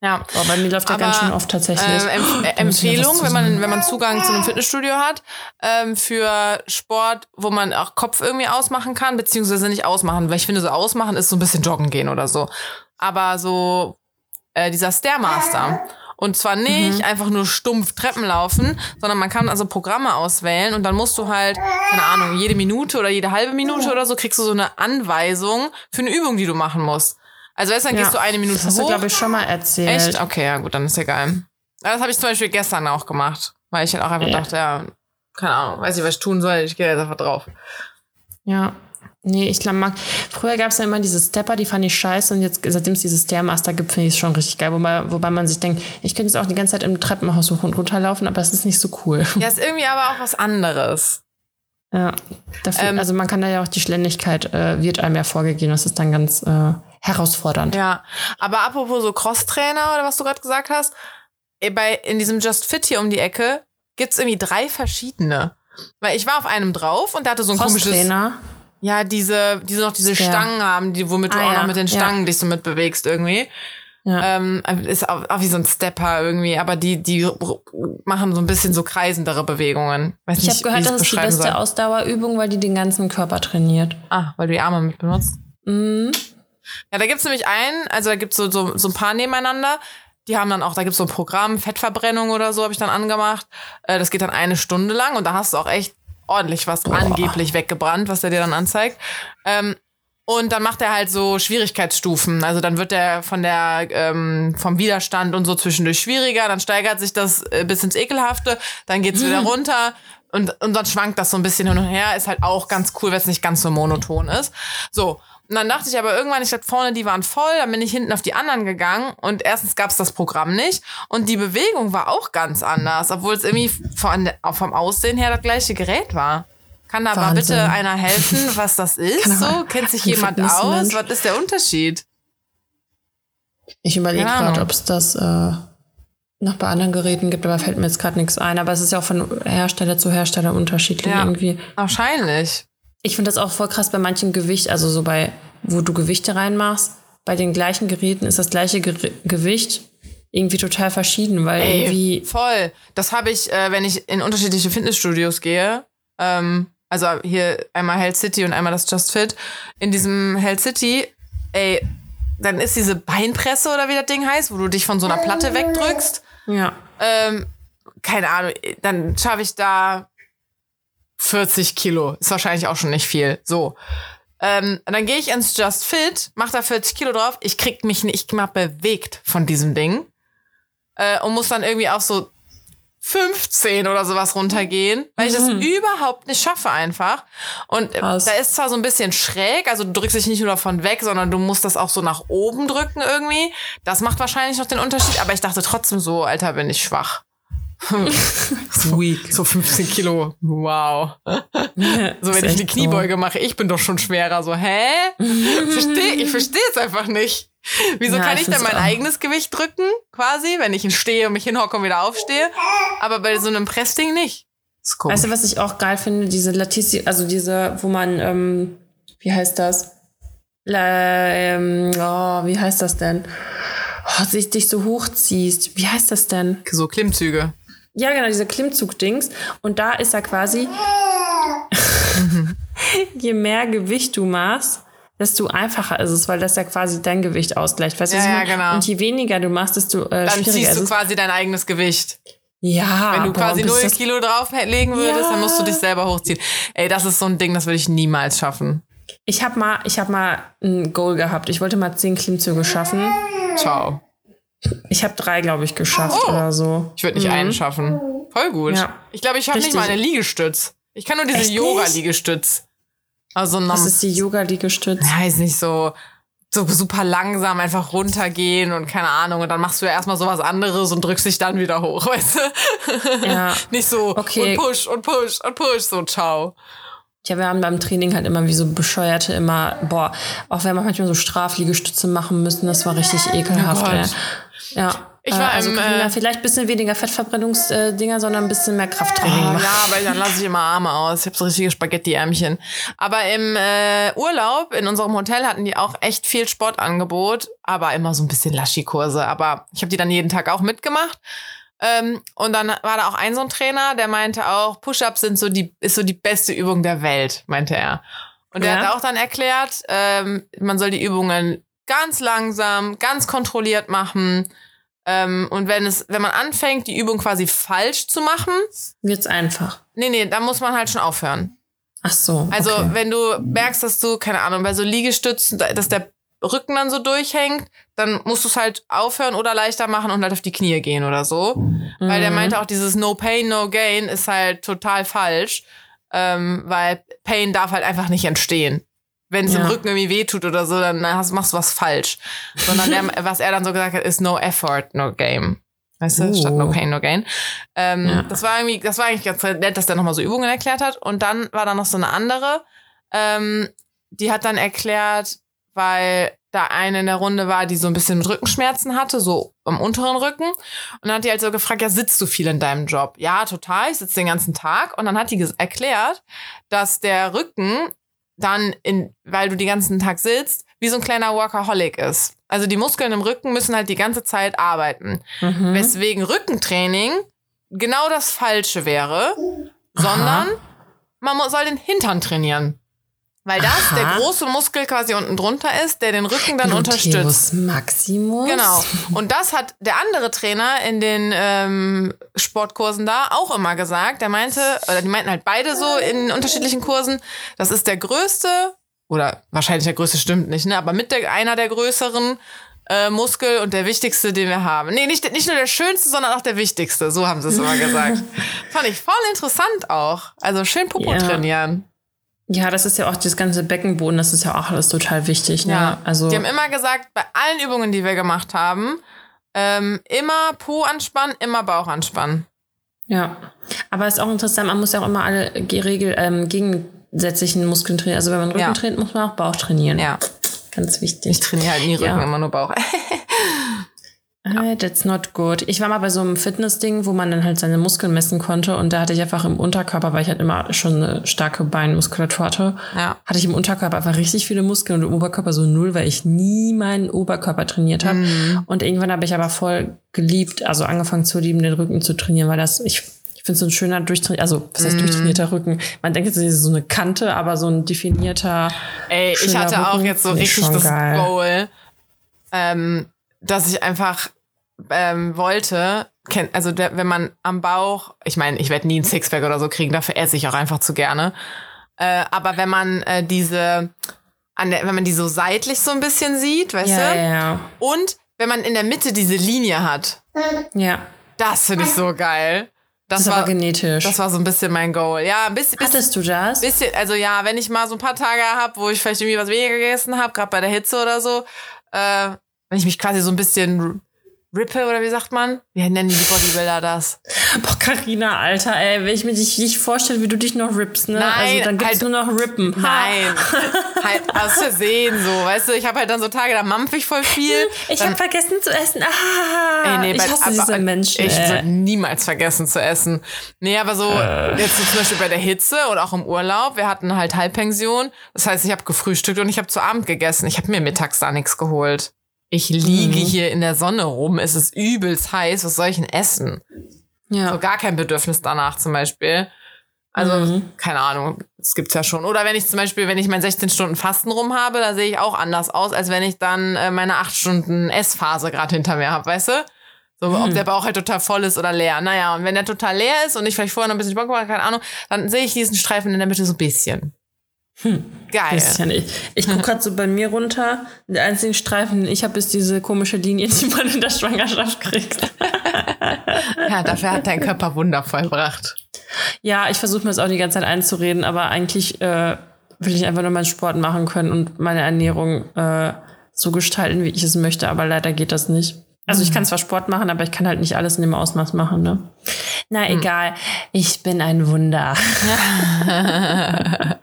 [SPEAKER 2] Ja.
[SPEAKER 1] Boah, bei mir läuft der ganz schön oft tatsächlich.
[SPEAKER 2] Ähm, äh,
[SPEAKER 1] ich noch
[SPEAKER 2] Empfehlung, wenn man, wenn man Zugang zu einem Fitnessstudio hat, ähm, für Sport, wo man auch Kopf irgendwie ausmachen kann, beziehungsweise nicht ausmachen, weil ich finde, so ausmachen ist so ein bisschen joggen gehen oder so. Aber so äh, dieser Stairmaster. Und zwar nicht einfach nur stumpf Treppen laufen, sondern man kann also Programme auswählen und dann musst du halt, keine Ahnung, jede Minute oder jede halbe Minute oder so kriegst du so eine Anweisung für eine Übung, die du machen musst. Also du, dann
[SPEAKER 1] Ja,
[SPEAKER 2] gehst du eine Minute
[SPEAKER 1] Das hast du,
[SPEAKER 2] hoch.
[SPEAKER 1] glaube ich, schon mal erzählt.
[SPEAKER 2] Echt? Okay, ja gut, dann ist egal. Ja, Das habe ich zum Beispiel gestern auch gemacht, weil ich halt auch einfach
[SPEAKER 1] Ja.
[SPEAKER 2] dachte, ja, keine Ahnung, weiß nicht, was ich tun soll, ich gehe jetzt einfach drauf.
[SPEAKER 1] Ja. Nee, ich glaube. Früher gab es ja immer diese Stepper, die fand ich scheiße und jetzt, seitdem es diese Stairmaster gibt, finde ich es schon richtig geil. Wobei, wobei man sich denkt, ich könnte jetzt auch die ganze Zeit im Treppenhaus hoch und runter laufen, aber es ist nicht so cool.
[SPEAKER 2] Ja, ist irgendwie aber auch was anderes.
[SPEAKER 1] Ja. Dafür,
[SPEAKER 2] Ähm,
[SPEAKER 1] also man kann da ja auch die Schnelligkeit äh, wird einem ja vorgegeben. Das ist dann ganz äh, herausfordernd.
[SPEAKER 2] Ja, aber apropos so Crosstrainer oder was du gerade gesagt hast, bei, in diesem Just Fit hier um die Ecke gibt's irgendwie drei verschiedene. Weil ich war auf einem drauf und der hatte so ein komisches,
[SPEAKER 1] Crosstrainer.
[SPEAKER 2] ja, diese, diese noch diese
[SPEAKER 1] Ja.
[SPEAKER 2] Stangen haben, die, womit du
[SPEAKER 1] Ah,
[SPEAKER 2] auch
[SPEAKER 1] ja,
[SPEAKER 2] noch mit den
[SPEAKER 1] ja.
[SPEAKER 2] Stangen dich so mit bewegst irgendwie.
[SPEAKER 1] Ja.
[SPEAKER 2] Ähm, ist auch, auch wie so ein Stepper irgendwie, aber die, die machen so ein bisschen so kreisendere Bewegungen. Weiß
[SPEAKER 1] Ich habe gehört, das ist die beste
[SPEAKER 2] soll.
[SPEAKER 1] Ausdauerübung, weil die den ganzen Körper trainiert.
[SPEAKER 2] Ah, weil du die Arme mit benutzt.
[SPEAKER 1] Mhm.
[SPEAKER 2] Ja, da gibt's nämlich einen, also da gibt's so, so, so ein paar nebeneinander. Die haben dann auch, da gibt's so ein Programm, Fettverbrennung oder so, habe ich dann angemacht. Äh, das geht dann eine Stunde lang und da hast du auch echt ordentlich was angeblich weggebrannt, was der dir dann anzeigt. Ähm, und dann macht er halt so Schwierigkeitsstufen. Also dann wird der von der ähm, vom Widerstand und so zwischendurch schwieriger, dann steigert sich das äh, bis ins Ekelhafte, dann geht's wieder runter und, und dann schwankt das so ein bisschen hin und her. Ist halt auch ganz cool, weil es nicht ganz so monoton ist. So. Und dann dachte ich aber irgendwann, ich dachte vorne, die waren voll, dann bin ich hinten auf die anderen gegangen und erstens gab's das Programm nicht und die Bewegung war auch ganz anders, obwohl es irgendwie von, vom Aussehen her das gleiche Gerät war. Kann da mal bitte einer helfen, was das ist? So, kennt sich jemand aus? Was ist der Unterschied?
[SPEAKER 1] Ich überlege gerade, ob es das äh, noch bei anderen Geräten gibt, aber fällt mir jetzt gerade nichts ein. Aber es ist ja auch von Hersteller zu Hersteller unterschiedlich
[SPEAKER 2] Ja.
[SPEAKER 1] irgendwie.
[SPEAKER 2] Wahrscheinlich.
[SPEAKER 1] Ich finde das auch voll krass bei manchen Gewicht, also so bei, wo du Gewichte reinmachst. Bei den gleichen Geräten ist das gleiche Ger Gewicht irgendwie total verschieden, weil irgendwie.
[SPEAKER 2] Voll. Das habe ich, äh, wenn ich in unterschiedliche Fitnessstudios gehe. Ähm, also hier einmal Health City und einmal das Just Fit. In diesem Health City, ey, dann ist diese Beinpresse oder wie das Ding heißt, wo du dich von so einer Platte wegdrückst.
[SPEAKER 1] Ja.
[SPEAKER 2] Ähm, keine Ahnung, dann schaffe ich da 40 Kilo. Ist wahrscheinlich auch schon nicht viel. So. Ähm, dann gehe ich ins Just Fit, mach da 40 Kilo drauf. Ich krieg mich nicht mal bewegt von diesem Ding. Äh, und muss dann irgendwie auf so 15 oder sowas runtergehen, weil ich das
[SPEAKER 1] Mhm.
[SPEAKER 2] überhaupt nicht schaffe einfach. Und äh, da ist zwar so ein bisschen schräg, also du drückst dich nicht nur davon weg, sondern du musst das auch so nach oben drücken irgendwie. Das macht wahrscheinlich noch den Unterschied, aber ich dachte trotzdem so, Alter, bin ich schwach. so, so 15 Kilo. Wow. So, wenn ich eine Kniebeuge mache, ich bin doch schon schwerer. So, hä? Versteh, ich verstehe es einfach nicht. Wieso
[SPEAKER 1] Ja,
[SPEAKER 2] kann
[SPEAKER 1] ich
[SPEAKER 2] denn mein
[SPEAKER 1] auch.
[SPEAKER 2] eigenes Gewicht drücken, quasi, wenn ich stehe und mich hinhocke und wieder aufstehe? Aber bei so einem Pressding nicht.
[SPEAKER 1] Weißt du, was ich auch geil finde? Diese Latizi, also diese, wo man, ähm, wie heißt das? La, ähm, oh, wie heißt das denn? Oh, sich dich so hochziehst. Wie heißt das denn?
[SPEAKER 2] so Klimmzüge.
[SPEAKER 1] Ja, genau, diese Klimmzug-Dings. Und da ist ja quasi, je mehr Gewicht du machst, desto einfacher ist es, weil das ja quasi dein Gewicht ausgleicht. Weißt du,
[SPEAKER 2] Ja, genau.
[SPEAKER 1] Und je weniger du machst, desto äh,
[SPEAKER 2] Dann
[SPEAKER 1] schwieriger
[SPEAKER 2] ziehst du quasi dein eigenes Gewicht.
[SPEAKER 1] Ja,
[SPEAKER 2] Wenn du
[SPEAKER 1] boah,
[SPEAKER 2] quasi
[SPEAKER 1] bis
[SPEAKER 2] 0
[SPEAKER 1] das-
[SPEAKER 2] Kilo drauflegen würdest,
[SPEAKER 1] Ja.
[SPEAKER 2] dann musst du dich selber hochziehen. Ey, das ist so ein Ding, das würde ich niemals schaffen.
[SPEAKER 1] Ich habe mal, ich habe mal ein Goal gehabt. Ich wollte mal zehn Klimmzüge schaffen.
[SPEAKER 2] Ciao.
[SPEAKER 1] Ich habe drei, glaube ich, geschafft
[SPEAKER 2] Oh.
[SPEAKER 1] oder so.
[SPEAKER 2] Ich würde nicht einen schaffen. Voll gut.
[SPEAKER 1] Mhm. Ja.
[SPEAKER 2] Ich glaube, ich schaffe nicht mal eine Liegestütz. Ich kann nur diese? Yoga-Liegestütz. Also
[SPEAKER 1] Das ist die Yoga-Liegestütz.
[SPEAKER 2] weiß nicht, so, so super langsam einfach runtergehen und keine Ahnung. Und dann machst du ja erstmal sowas anderes und drückst dich dann wieder hoch, weißt du?
[SPEAKER 1] Ja.
[SPEAKER 2] Nicht so
[SPEAKER 1] Okay.
[SPEAKER 2] und push und push und push, so ciao.
[SPEAKER 1] Ja, wir haben beim Training halt immer wie so Bescheuerte immer, boah, auch wenn wir manchmal so Strafliegestütze machen müssen, das war richtig ekelhaft.
[SPEAKER 2] Oh
[SPEAKER 1] ey. ja.
[SPEAKER 2] Ich
[SPEAKER 1] Äh,
[SPEAKER 2] war
[SPEAKER 1] also
[SPEAKER 2] im, äh,
[SPEAKER 1] vielleicht ein bisschen weniger Fettverbrennungsdinger, sondern ein bisschen mehr Krafttraining
[SPEAKER 2] Oh,
[SPEAKER 1] machen.
[SPEAKER 2] ja, weil dann lasse ich immer Arme aus. Ich habe so richtige Spaghetti-Ärmchen. Aber im äh, Urlaub in unserem Hotel hatten die auch echt viel Sportangebot, aber immer so ein bisschen Laschi-Kurse. Aber ich habe die dann jeden Tag auch mitgemacht. Ähm, und dann war da auch ein so ein Trainer, der meinte auch, Push-ups sind so die ist so die beste Übung der Welt, meinte er. Und der
[SPEAKER 1] Ja.
[SPEAKER 2] hat auch dann erklärt, ähm, man soll die Übungen ganz langsam, ganz kontrolliert machen. Ähm, und wenn es, wenn man anfängt, die Übung quasi falsch zu machen,
[SPEAKER 1] Wird's einfach.
[SPEAKER 2] Nee, nee, da muss man halt schon aufhören.
[SPEAKER 1] Ach so.
[SPEAKER 2] Also,
[SPEAKER 1] okay.
[SPEAKER 2] wenn du merkst, dass du, keine Ahnung, bei so Liegestützen, da- dass der Rücken dann so durchhängt, dann musst du es halt aufhören oder leichter machen und halt auf die Knie gehen oder so. Weil der
[SPEAKER 1] Mhm.
[SPEAKER 2] meinte auch, dieses No Pain, No Gain ist halt total falsch. Ähm, weil Pain darf halt einfach nicht entstehen. Wenn es im
[SPEAKER 1] Ja.
[SPEAKER 2] Rücken irgendwie wehtut oder so, dann hast, machst du was falsch. Sondern der, was er dann so gesagt hat, ist No Effort, No Game. Weißt du,
[SPEAKER 1] Oh.
[SPEAKER 2] statt No Pain, No Gain. Ähm,
[SPEAKER 1] Ja.
[SPEAKER 2] Das war irgendwie, das war eigentlich ganz nett, dass der nochmal so Übungen erklärt hat. Und dann war da noch so eine andere, ähm, die hat dann erklärt, weil da eine in der Runde war, die so ein bisschen mit Rückenschmerzen hatte, so am unteren Rücken. Und dann hat die halt so gefragt, ja, sitzt du viel in deinem Job? Ja, total, ich sitze den ganzen Tag. Und dann hat die erklärt, dass der Rücken dann, in, weil du den ganzen Tag sitzt, wie so ein kleiner Workaholic ist. Also die Muskeln im Rücken müssen halt die ganze Zeit arbeiten.
[SPEAKER 1] Mhm.
[SPEAKER 2] Weswegen Rückentraining genau das Falsche wäre, sondern man soll den Hintern trainieren. Weil das
[SPEAKER 1] Aha.
[SPEAKER 2] der große Muskel quasi unten drunter ist, der den Rücken dann
[SPEAKER 1] Gluteus
[SPEAKER 2] unterstützt.
[SPEAKER 1] Maximus.
[SPEAKER 2] Genau. Und das hat der andere Trainer in den ähm, Sportkursen da auch immer gesagt. Der meinte, oder die meinten halt beide so in unterschiedlichen Kursen, das ist der größte, oder wahrscheinlich der größte stimmt nicht, ne? Aber mit der, einer der größeren äh, Muskel und der wichtigste, den wir haben. Nee, nicht, nicht nur der schönste, sondern auch der wichtigste. So haben sie es immer gesagt. Fand ich voll interessant auch. Also schön Popo
[SPEAKER 1] Ja.
[SPEAKER 2] trainieren.
[SPEAKER 1] Ja, das ist ja auch das ganze Beckenboden, das ist ja auch alles total wichtig. Ne?
[SPEAKER 2] Ja,
[SPEAKER 1] also
[SPEAKER 2] die haben immer gesagt, bei allen Übungen, die wir gemacht haben, ähm, immer Po anspannen, immer Bauch anspannen.
[SPEAKER 1] Ja, aber ist auch interessant, man muss ja auch immer alle ge- Regel, ähm, gegensätzlichen Muskeln trainieren. Also wenn man Rücken
[SPEAKER 2] Ja.
[SPEAKER 1] trainiert, muss man auch Bauch trainieren.
[SPEAKER 2] Ja,
[SPEAKER 1] Ganz
[SPEAKER 2] ich
[SPEAKER 1] wichtig.
[SPEAKER 2] trainiere halt nie Rücken,
[SPEAKER 1] Ja.
[SPEAKER 2] immer nur Bauch.
[SPEAKER 1] Ah, That's not good. Ich war mal bei so einem Fitness-Ding, wo man dann halt seine Muskeln messen konnte und da hatte ich einfach im Unterkörper, weil ich halt immer schon eine starke Beinmuskulatur hatte,
[SPEAKER 2] Ja.
[SPEAKER 1] hatte ich im Unterkörper einfach richtig viele Muskeln und im Oberkörper so null, weil ich nie meinen Oberkörper trainiert habe.
[SPEAKER 2] Mhm.
[SPEAKER 1] Und irgendwann habe ich aber voll geliebt, also angefangen zu lieben, den Rücken zu trainieren, weil das, ich, ich finde so ein schöner durchtrainierter, also was heißt durchtrainierter Rücken? Man denkt jetzt, das ist so eine Kante, aber so ein definierter.
[SPEAKER 2] Ey, ich hatte auch
[SPEAKER 1] Rücken
[SPEAKER 2] jetzt so richtig das
[SPEAKER 1] geil.
[SPEAKER 2] Goal. ähm, dass ich einfach ähm, wollte, also der, wenn man am Bauch, ich meine, ich werde nie ein Sixpack oder so kriegen, dafür esse ich auch einfach zu gerne. Äh, aber wenn man äh, diese, der, wenn man die so seitlich so ein bisschen sieht, weißt
[SPEAKER 1] Ja,
[SPEAKER 2] du?
[SPEAKER 1] ja, ja.
[SPEAKER 2] Und wenn man in der Mitte diese Linie hat,
[SPEAKER 1] Ja.
[SPEAKER 2] das finde ich so geil. Das,
[SPEAKER 1] Das
[SPEAKER 2] war,
[SPEAKER 1] genetisch.
[SPEAKER 2] das war so ein bisschen mein Goal. Ja, ein bisschen, bisschen,
[SPEAKER 1] Hattest du das?
[SPEAKER 2] bisschen also ja, wenn ich mal so ein paar Tage habe, wo ich vielleicht irgendwie was weniger gegessen habe, gerade bei der Hitze oder so, äh, wenn ich mich quasi so ein bisschen rippe oder wie sagt man? Wie nennen die Bodybuilder das?
[SPEAKER 1] Boah, Carina, Alter, ey, wenn ich mir dich nicht vorstelle, wie du dich noch rippst, ne?
[SPEAKER 2] Nein,
[SPEAKER 1] also dann gibt's
[SPEAKER 2] halt-
[SPEAKER 1] nur noch Rippen.
[SPEAKER 2] Nein, halt aus Versehen so, weißt du, ich habe halt dann so Tage, da mampf ich voll viel.
[SPEAKER 1] Ich habe vergessen zu essen. Ah,
[SPEAKER 2] Ey, nee,
[SPEAKER 1] ich
[SPEAKER 2] bei-
[SPEAKER 1] hasse
[SPEAKER 2] aber-
[SPEAKER 1] diese Menschen.
[SPEAKER 2] Ich würde niemals vergessen zu essen. Nee, aber so,
[SPEAKER 1] Äh.
[SPEAKER 2] jetzt so zum Beispiel bei der Hitze und auch im Urlaub, wir hatten halt Halbpension. Das heißt, ich habe gefrühstückt und ich habe zu Abend gegessen. Ich habe mir mittags da nichts geholt. Ich liege
[SPEAKER 1] Mhm.
[SPEAKER 2] hier in der Sonne rum, es ist übelst heiß, was soll ich denn essen?
[SPEAKER 1] ja.
[SPEAKER 2] So gar kein Bedürfnis danach zum Beispiel. Also,
[SPEAKER 1] Mhm.
[SPEAKER 2] keine Ahnung, das gibt's ja schon. Oder wenn ich zum Beispiel, wenn ich mein 16 Stunden Fasten rum habe, da sehe ich auch anders aus, als wenn ich dann äh, meine 8 Stunden Essphase gerade hinter mir habe, weißt du? So, ob der Bauch halt total voll ist oder leer. Naja, und wenn der total leer ist und ich vielleicht vorher noch ein bisschen Bock habe, keine Ahnung, dann sehe ich diesen Streifen in der Mitte so ein bisschen. Geil.
[SPEAKER 1] Bisschen. Ich, ich gucke gerade so bei mir runter. Der einzige Streifen, den ich habe, ist diese komische Linie, die man in der Schwangerschaft kriegt.
[SPEAKER 2] Ja, dafür hat dein Körper Wunder vollbracht.
[SPEAKER 1] Ja, ich versuche mir das auch die ganze Zeit einzureden, aber eigentlich äh, will ich einfach nur meinen Sport machen können und meine Ernährung äh, so gestalten, wie ich es möchte, aber leider geht das nicht. Also ich kann zwar Sport machen, aber ich kann halt nicht alles in dem Ausmaß machen, ne? Na egal, ich bin ein Wunder.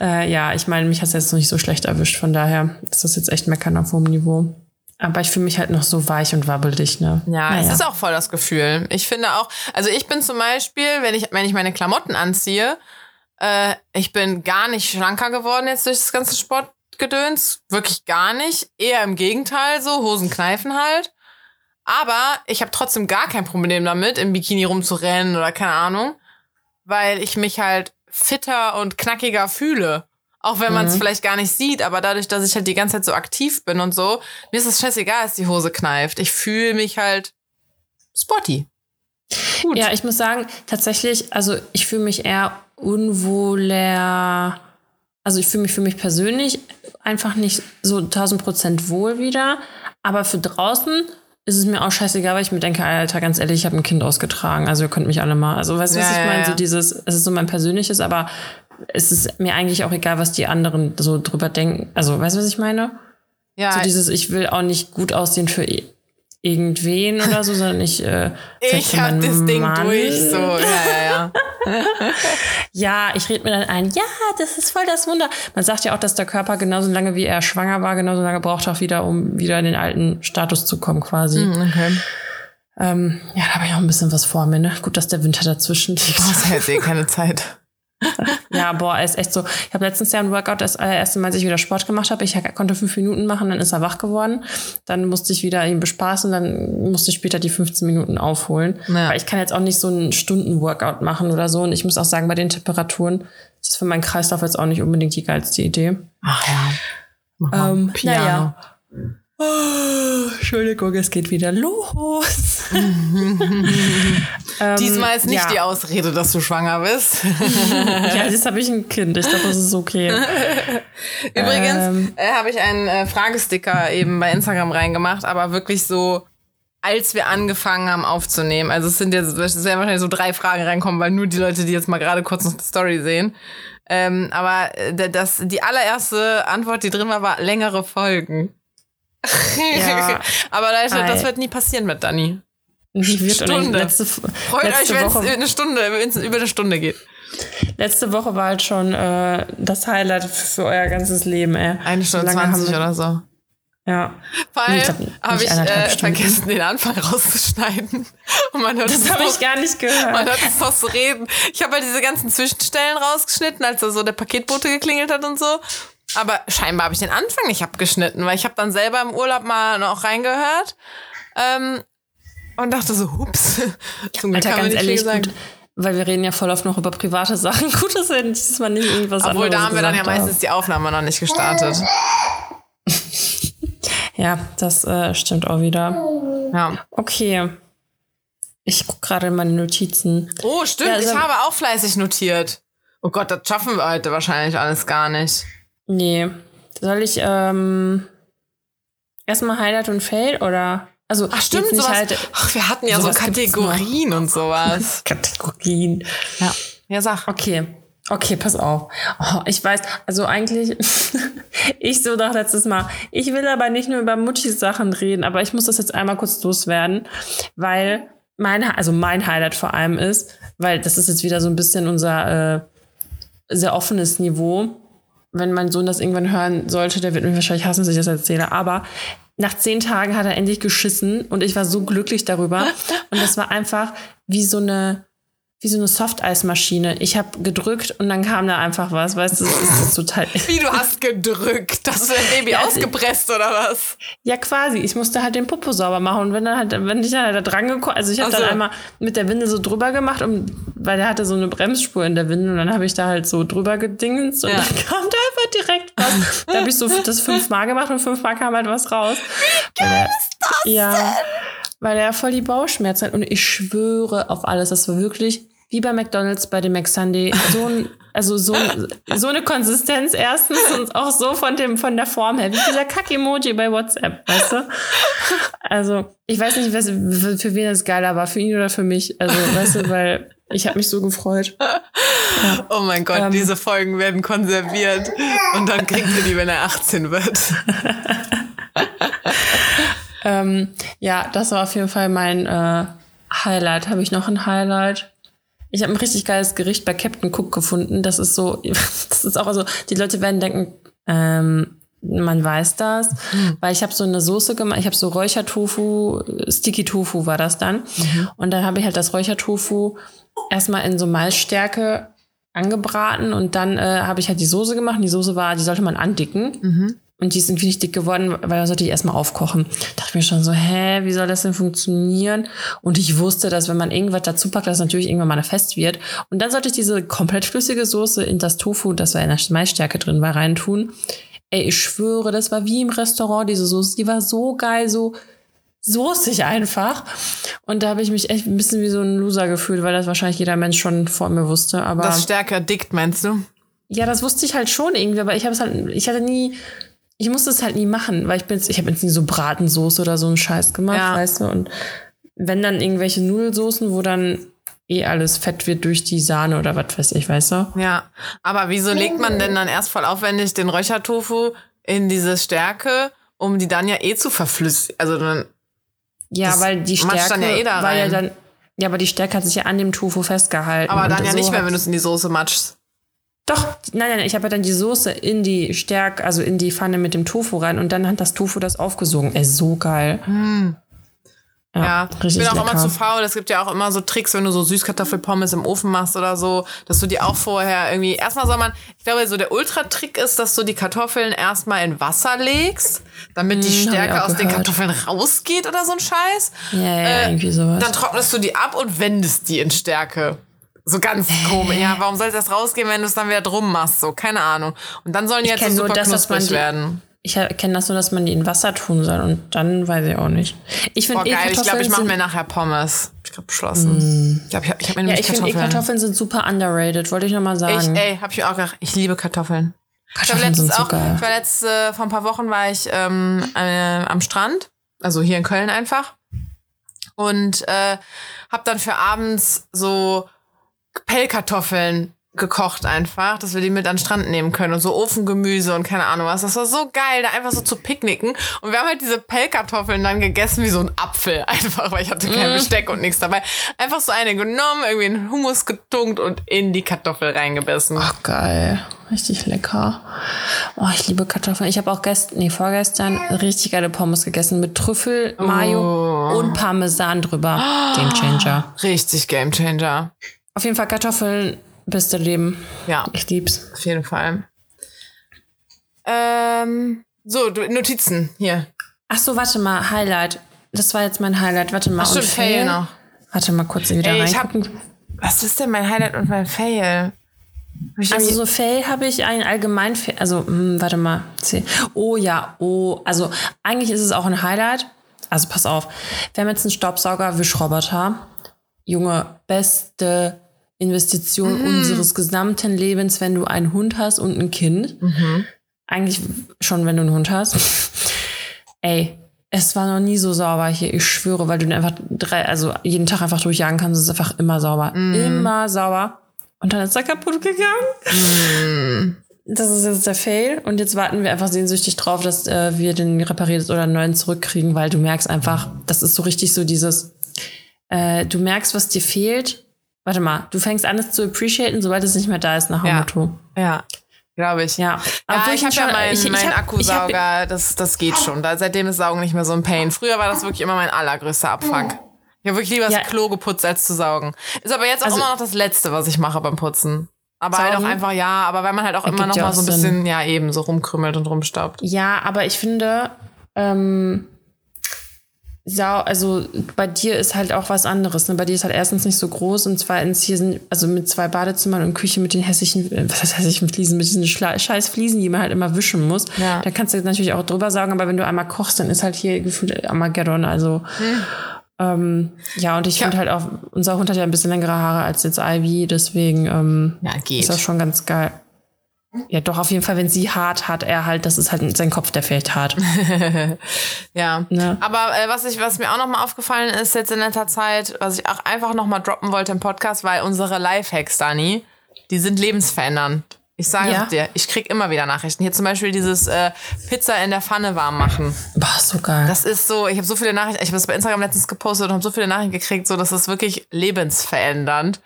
[SPEAKER 1] äh, ja, ich meine, mich hat es jetzt noch nicht so schlecht erwischt, von daher ist das jetzt echt meckern auf hohem Niveau. Aber ich fühle mich halt noch so weich und wabbelig, ne?
[SPEAKER 2] Ja,
[SPEAKER 1] Naja.
[SPEAKER 2] es ist auch voll das Gefühl. Ich finde auch, also ich bin zum Beispiel, wenn ich, wenn ich meine Klamotten anziehe, äh, ich bin gar nicht schlanker geworden jetzt durch das ganze Sportgedöns. Wirklich gar nicht. Eher im Gegenteil, so, Hosen kneifen halt. Aber ich habe trotzdem gar kein Problem damit, im Bikini rumzurennen oder keine Ahnung, weil ich mich halt fitter und knackiger fühle. Auch wenn man es vielleicht gar nicht sieht, aber dadurch, dass ich halt die ganze Zeit so aktiv bin und so, mir ist es scheißegal, dass die Hose kneift. Ich fühle mich halt sporty. Gut.
[SPEAKER 1] Ja, ich muss sagen, tatsächlich, also ich fühle mich eher unwohler. Also ich fühle mich für mich persönlich einfach nicht so 1000 Prozent wohl wieder. Aber für draußen ist es mir auch scheißegal, weil ich mir denke, Alter, ganz ehrlich, ich habe ein Kind ausgetragen. Also ihr könnt mich alle mal. Also weißt du, was
[SPEAKER 2] Ja,
[SPEAKER 1] ich meine?
[SPEAKER 2] ja.
[SPEAKER 1] So dieses, es ist so mein persönliches, aber es ist mir eigentlich auch egal, was die anderen so drüber denken. Also weißt du, was ich meine?
[SPEAKER 2] ja,
[SPEAKER 1] So dieses, ich will auch nicht gut aussehen für i- irgendwen oder so, sondern ich äh,
[SPEAKER 2] ich hab das Ding
[SPEAKER 1] Mann.
[SPEAKER 2] durch. So, ja, ja, ja.
[SPEAKER 1] Ja, ich rede mir dann ein, ja, das ist voll das Wunder. Man sagt ja auch, dass der Körper genauso lange wie er schwanger war, genauso lange braucht auch wieder, um wieder in den alten Status zu kommen, quasi.
[SPEAKER 2] Okay.
[SPEAKER 1] Ähm, ja, da habe ich auch ein bisschen was vor mir, ne? Gut, dass der Winter dazwischen liegt.
[SPEAKER 2] Oh, das hätte eh keine Zeit.
[SPEAKER 1] Ja, boah, ist echt so. Ich habe letztens ja ein Workout, das allererste Mal, als ich wieder Sport gemacht habe. Ich konnte fünf Minuten machen, dann ist er wach geworden. Dann musste ich wieder ihn bespaßen, dann musste ich später die 15 Minuten aufholen.
[SPEAKER 2] Ja.
[SPEAKER 1] Weil ich kann jetzt auch nicht so einen Stunden-Workout machen oder so. Und ich muss auch sagen, bei den Temperaturen ist das für meinen Kreislauf jetzt auch nicht unbedingt die geilste Idee.
[SPEAKER 2] Ach ja. Mach mal
[SPEAKER 1] Ähm,
[SPEAKER 2] Piano.
[SPEAKER 1] naja. Oh, Entschuldigung, es geht wieder los. ähm,
[SPEAKER 2] Diesmal ist nicht
[SPEAKER 1] ja.
[SPEAKER 2] die Ausrede, dass du schwanger bist.
[SPEAKER 1] Ja, jetzt habe ich ein Kind. Ich glaube, das ist okay.
[SPEAKER 2] Übrigens
[SPEAKER 1] Ähm.
[SPEAKER 2] äh, habe ich einen äh, Fragesticker eben bei Instagram reingemacht, aber wirklich so, als wir angefangen haben aufzunehmen. Also es sind jetzt es werden wahrscheinlich so drei Fragen reinkommen, weil nur die Leute, die jetzt mal gerade kurz noch die Story sehen. Ähm, aber äh, das, die allererste Antwort, die drin war, war längere Folgen.
[SPEAKER 1] Ja.
[SPEAKER 2] aber Leute, das
[SPEAKER 1] Ei.
[SPEAKER 2] wird nie passieren mit Dani.
[SPEAKER 1] Wie wird
[SPEAKER 2] Stunde.
[SPEAKER 1] Letzte,
[SPEAKER 2] Freut
[SPEAKER 1] letzte
[SPEAKER 2] euch, wenn es eine Stunde, über eine Stunde geht.
[SPEAKER 1] letzte Woche war halt schon äh, das Highlight für euer ganzes Leben, ey.
[SPEAKER 2] Eine Stunde
[SPEAKER 1] So lange haben
[SPEAKER 2] 20
[SPEAKER 1] wir-
[SPEAKER 2] oder so.
[SPEAKER 1] Ja.
[SPEAKER 2] Vor allem
[SPEAKER 1] ich
[SPEAKER 2] habe ich
[SPEAKER 1] eineinhalb
[SPEAKER 2] äh,
[SPEAKER 1] Stunden.
[SPEAKER 2] vergessen, den Anfang rauszuschneiden. Und man hört
[SPEAKER 1] Das habe ich gar nicht gehört.
[SPEAKER 2] Man hört es noch so reden. Ich habe halt diese ganzen Zwischenstellen rausgeschnitten, als da so der Paketbote geklingelt hat und so. Aber scheinbar habe ich den Anfang nicht abgeschnitten, weil ich habe dann selber im Urlaub mal noch reingehört ähm, und dachte so, hups. Zum Glück
[SPEAKER 1] Alter, ganz ehrlich, gut. Weil wir reden ja voll oft noch über private Sachen. Gut, dass wir diesmal nicht irgendwas
[SPEAKER 2] Obwohl, da haben wir dann ja meistens die Aufnahme noch nicht gestartet.
[SPEAKER 1] Ja, das äh, stimmt auch wieder.
[SPEAKER 2] Ja.
[SPEAKER 1] Okay. Ich gucke gerade in meine Notizen.
[SPEAKER 2] Oh, stimmt.
[SPEAKER 1] Ja, also-
[SPEAKER 2] ich habe auch fleißig notiert. Oh Gott, das schaffen wir heute wahrscheinlich alles gar nicht.
[SPEAKER 1] Nee. Soll ich ähm, erstmal Highlight und Fail oder? Also,
[SPEAKER 2] Ach, stimmt,
[SPEAKER 1] nicht
[SPEAKER 2] sowas.
[SPEAKER 1] halt
[SPEAKER 2] Ach, wir hatten ja so Kategorien und sowas.
[SPEAKER 1] Kategorien.
[SPEAKER 2] ja. Ja, sag.
[SPEAKER 1] Okay. Okay, pass auf. Oh, ich weiß, also eigentlich, ich so doch letztes Mal, ich will aber nicht nur über Mutti-Sachen reden, aber ich muss das jetzt einmal kurz loswerden, weil mein, also mein Highlight vor allem ist, weil das ist jetzt wieder so ein bisschen unser äh, sehr offenes Niveau. Wenn mein Sohn das irgendwann hören sollte, der wird mich wahrscheinlich hassen, dass ich das erzähle, aber nach zehn Tagen hat er endlich geschissen und ich war so glücklich darüber. Und das war einfach wie so eine, wie so eine Softeismaschine. Ich habe gedrückt und dann kam da einfach was, weißt du, das ist, total.
[SPEAKER 2] Wie du hast gedrückt. Hast du dein Baby
[SPEAKER 1] Ja,
[SPEAKER 2] ausgepresst oder was?
[SPEAKER 1] Ja, quasi. Ich musste halt den Popo sauber machen. Und wenn dann halt, wenn ich dann halt da dran gekommen, also ich habe
[SPEAKER 2] Ach so.
[SPEAKER 1] dann einmal mit der Windel so drüber gemacht, um, weil der hatte so eine Bremsspur in der Windel und dann habe ich da halt so drüber gedingst und
[SPEAKER 2] Ja.
[SPEAKER 1] dann kam da einfach direkt was. Da habe ich so das fünfmal gemacht und fünfmal kam halt was raus. Wie geil ist das Ja, weil er voll die Bauchschmerzen hat und ich schwöre auf alles, das war wirklich wie bei McDonald's bei dem McSunday so ein also so, so eine Konsistenz erstens und auch so von dem von der Form her, wie dieser Kack-Emoji bei WhatsApp, weißt du? Also, ich weiß nicht, was, für wen das geiler war, für ihn oder für mich. Also, weißt du, weil ich habe mich so gefreut.
[SPEAKER 2] Oh mein Gott,
[SPEAKER 1] Ähm.
[SPEAKER 2] diese Folgen werden konserviert. Und dann kriegt ihr die, wenn er 18 wird.
[SPEAKER 1] Ähm, ja, das war auf jeden Fall mein äh, Highlight. Habe ich noch ein Highlight? Ich habe ein richtig geiles Gericht bei Captain Cook gefunden. Das ist so, das ist auch so, die Leute werden denken, ähm, man weiß das, weil ich habe so eine Soße gemacht, ich habe so Räuchertofu, Sticky Tofu war das dann. Und dann habe ich halt das Räuchertofu erstmal in so Maisstärke angebraten und dann äh, habe ich halt die Soße gemacht. Und die Soße war, die sollte man andicken. Und die irgendwie nicht dick geworden, weil da sollte ich erstmal aufkochen. Dachte ich mir schon so, hä, wie soll das denn funktionieren? Und ich wusste, dass wenn man irgendwas dazu packt, dass natürlich irgendwann mal fest wird. Und dann sollte ich diese komplett flüssige Soße in das Tofu, das war in der Maisstärke drin war, reintun. Ey, ich schwöre, das war wie im Restaurant, diese Soße. Die war so geil, so soßig einfach. Und da habe ich mich echt ein bisschen wie so ein Loser gefühlt, weil das wahrscheinlich jeder Mensch schon vor mir wusste. Aber
[SPEAKER 2] Das stärker dickt, meinst du?
[SPEAKER 1] ja, das wusste ich halt schon irgendwie, aber ich habe es halt, ich hatte nie, ich musste es halt nie machen, weil ich bin jetzt, ich habe jetzt nie so Bratensoße oder so einen Scheiß gemacht,
[SPEAKER 2] Ja.
[SPEAKER 1] weißt du, und wenn dann irgendwelche Nudelsoßen, wo dann eh alles fett wird durch die Sahne oder was weiß ich, weißt du?
[SPEAKER 2] Ja. Aber wieso legt man denn dann erst voll aufwendig den Räuchertofu in diese Stärke, um die dann ja eh zu verflüssigen? Also dann,
[SPEAKER 1] Ja, weil die Stärke
[SPEAKER 2] dann ja eh da
[SPEAKER 1] war ja
[SPEAKER 2] rein.
[SPEAKER 1] dann, ja, aber die Stärke hat sich ja an dem Tofu festgehalten.
[SPEAKER 2] aber dann ja
[SPEAKER 1] so
[SPEAKER 2] nicht mehr, wenn du es in die Soße matschst.
[SPEAKER 1] Doch, nein, nein, ich habe ja dann die Soße in die Stärke, also in die Pfanne mit dem Tofu rein und dann hat das Tofu das aufgesogen. Ey, so geil.
[SPEAKER 2] Ja, ich
[SPEAKER 1] richtig
[SPEAKER 2] bin auch
[SPEAKER 1] lecker.
[SPEAKER 2] immer zu faul. Es gibt ja auch immer so Tricks, wenn du so Süßkartoffelpommes im Ofen machst oder so, dass du die auch vorher irgendwie. Erstmal soll man, ich glaube, so der Ultra-Trick ist, dass du die Kartoffeln erstmal in Wasser legst, damit die
[SPEAKER 1] Hm, ich
[SPEAKER 2] Stärke
[SPEAKER 1] auch
[SPEAKER 2] aus den. Kartoffeln rausgeht oder so ein Scheiß.
[SPEAKER 1] Ja, ja,
[SPEAKER 2] Äh,
[SPEAKER 1] irgendwie sowas.
[SPEAKER 2] Dann trocknest du die ab und wendest die in Stärke. So ganz komisch. Ja, warum soll das rausgehen, wenn du es dann wieder drum machst? So, keine Ahnung. Und dann sollen die
[SPEAKER 1] Ich
[SPEAKER 2] jetzt so
[SPEAKER 1] kenn nur
[SPEAKER 2] super
[SPEAKER 1] das,
[SPEAKER 2] knusprig
[SPEAKER 1] die-
[SPEAKER 2] werden.
[SPEAKER 1] Ich kenne das nur, dass man die in Wasser tun soll und dann weiß ich auch nicht. Ich finde
[SPEAKER 2] geil. Ich glaube,
[SPEAKER 1] Kartoffeln
[SPEAKER 2] ich mache
[SPEAKER 1] sind,
[SPEAKER 2] mir nachher Pommes. Ich habe beschlossen. Ich glaube, ich, ich habe mir
[SPEAKER 1] ja, ich finde eh
[SPEAKER 2] Kartoffeln.
[SPEAKER 1] Kartoffeln sind super underrated, wollte ich nochmal
[SPEAKER 2] Ich,
[SPEAKER 1] sagen.
[SPEAKER 2] ey, hab ich auch gedacht, ich liebe Kartoffeln. Ich habe
[SPEAKER 1] Kartoffeln sind
[SPEAKER 2] letztens
[SPEAKER 1] so
[SPEAKER 2] auch,
[SPEAKER 1] geil.
[SPEAKER 2] ich war letzt, äh, vor ein paar Wochen war ich ähm, äh, am Strand, also hier in Köln einfach. Und äh, hab dann für abends so Pellkartoffeln gekocht einfach, dass wir die mit an den Strand nehmen können und so Ofengemüse und keine Ahnung was. Das war so geil, da einfach so zu picknicken. Und wir haben halt diese Pellkartoffeln dann gegessen wie so ein Apfel einfach, weil ich hatte kein Besteck und nichts dabei. Einfach so eine genommen, irgendwie in Hummus getunkt und in die Kartoffel reingebissen.
[SPEAKER 1] Ach, geil. Richtig lecker. Oh, ich liebe Kartoffeln. Ich habe auch gestern, nee, vorgestern richtig geile Pommes gegessen mit Trüffel, Mayo
[SPEAKER 2] Oh.
[SPEAKER 1] und Parmesan drüber. Game Changer.
[SPEAKER 2] Richtig Gamechanger.
[SPEAKER 1] Auf jeden Fall Kartoffeln, beste Leben.
[SPEAKER 2] Ja,
[SPEAKER 1] Ich lieb's.
[SPEAKER 2] auf jeden Fall. Ähm, so, Notizen hier.
[SPEAKER 1] Ach so, warte mal, Highlight. Das war jetzt mein Highlight. Warte mal.
[SPEAKER 2] Ach, stimmt,
[SPEAKER 1] und
[SPEAKER 2] Fail noch.
[SPEAKER 1] Warte mal kurz wieder
[SPEAKER 2] Ey, ich hab-. Was ist denn mein Highlight und mein Fail?
[SPEAKER 1] Also so Fail habe ich ein allgemein, also mh, hm, warte mal, oh ja, oh, also eigentlich ist es auch ein Highlight. Also pass auf, wir haben jetzt einen Staubsauger Wischroboter. Junge, beste Investition mhm. unseres gesamten Lebens, wenn du einen Hund hast und ein Kind. Mhm. Eigentlich schon, wenn du einen Hund hast. Ey, es war noch nie so sauber hier, ich schwöre, weil du den einfach drei, also jeden Tag einfach durchjagen kannst, es ist einfach immer sauber. Mhm. Immer sauber. Und dann ist er kaputt gegangen. Mhm. Das ist jetzt der Fail. Und jetzt warten wir einfach sehnsüchtig drauf, dass äh, wir den repariert oder einen neuen zurückkriegen, weil du merkst einfach, das ist so richtig so dieses, äh, du merkst, was dir fehlt. Warte mal, du fängst an, es zu appreciaten, sobald es nicht mehr da ist nach dem Motto.
[SPEAKER 2] Ja. Glaube ich.
[SPEAKER 1] Ja,
[SPEAKER 2] aber ja, ich habe ja meinen ich, ich mein Akkusauger, hab, das, das geht schon. Da, seitdem ist Saugen nicht mehr so ein Pain. Früher war das wirklich immer mein allergrößter Abfuck. Ich habe wirklich lieber ja. das Klo geputzt, als zu saugen. Ist aber jetzt auch also, immer noch das Letzte, was ich mache beim Putzen. Aber saugen? halt auch einfach, ja, aber weil man halt auch immer noch mal so ein bisschen, Sinn. ja eben, so rumkrümmelt und rumstaubt.
[SPEAKER 1] Ja, aber ich finde, ähm, Sau, also bei dir ist halt auch was anderes. Ne? Bei dir ist halt erstens nicht so groß und zweitens hier sind, also mit zwei Badezimmern und Küche mit den hässlichen, äh, was heißt hässlichen Fliesen, mit diesen Schla scheiß Fliesen, die man halt immer wischen muss. Ja. Da kannst du natürlich auch drüber sagen, aber wenn du einmal kochst, dann ist halt hier gefühlt Armageddon. Also hm. ähm, ja, und ich ja. finde halt auch, unser Hund hat ja ein bisschen längere Haare als jetzt Ivy, deswegen ähm, ja, ist das schon ganz geil. Ja, doch, auf jeden Fall, wenn sie hart hat, er halt, das ist halt sein Kopf, der fällt hart.
[SPEAKER 2] ja. Ne? Aber äh, was, ich, was mir auch nochmal aufgefallen ist jetzt in letzter Zeit, was ich auch einfach nochmal droppen wollte im Podcast, weil unsere Lifehacks, Dani, die sind lebensverändernd. Ich sage ja? dir, ich krieg immer wieder Nachrichten. Hier zum Beispiel dieses äh, Pizza in der Pfanne warm machen.
[SPEAKER 1] Boah, so geil.
[SPEAKER 2] Das ist so, ich habe so viele Nachrichten, ich habe das bei Instagram letztens gepostet und habe so viele Nachrichten gekriegt, so das ist wirklich lebensverändernd.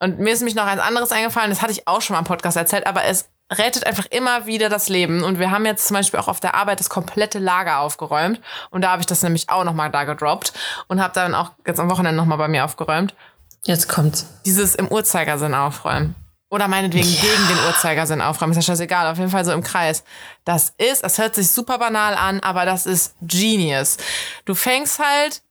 [SPEAKER 2] Und mir ist mich noch eins anderes eingefallen, das hatte ich auch schon mal im Podcast erzählt, aber es rettet einfach immer wieder das Leben. Und wir haben jetzt zum Beispiel auch auf der Arbeit das komplette Lager aufgeräumt. Und da habe ich das nämlich auch nochmal da gedroppt und habe dann auch jetzt am Wochenende nochmal bei mir aufgeräumt.
[SPEAKER 1] Jetzt kommt's.
[SPEAKER 2] Dieses im Uhrzeigersinn aufräumen. Oder meinetwegen ja. gegen den Uhrzeigersinn aufräumen. Ist ja scheißegal. Auf jeden Fall so im Kreis. Das ist, das hört sich super banal an, aber das ist genius. Du fängst halt,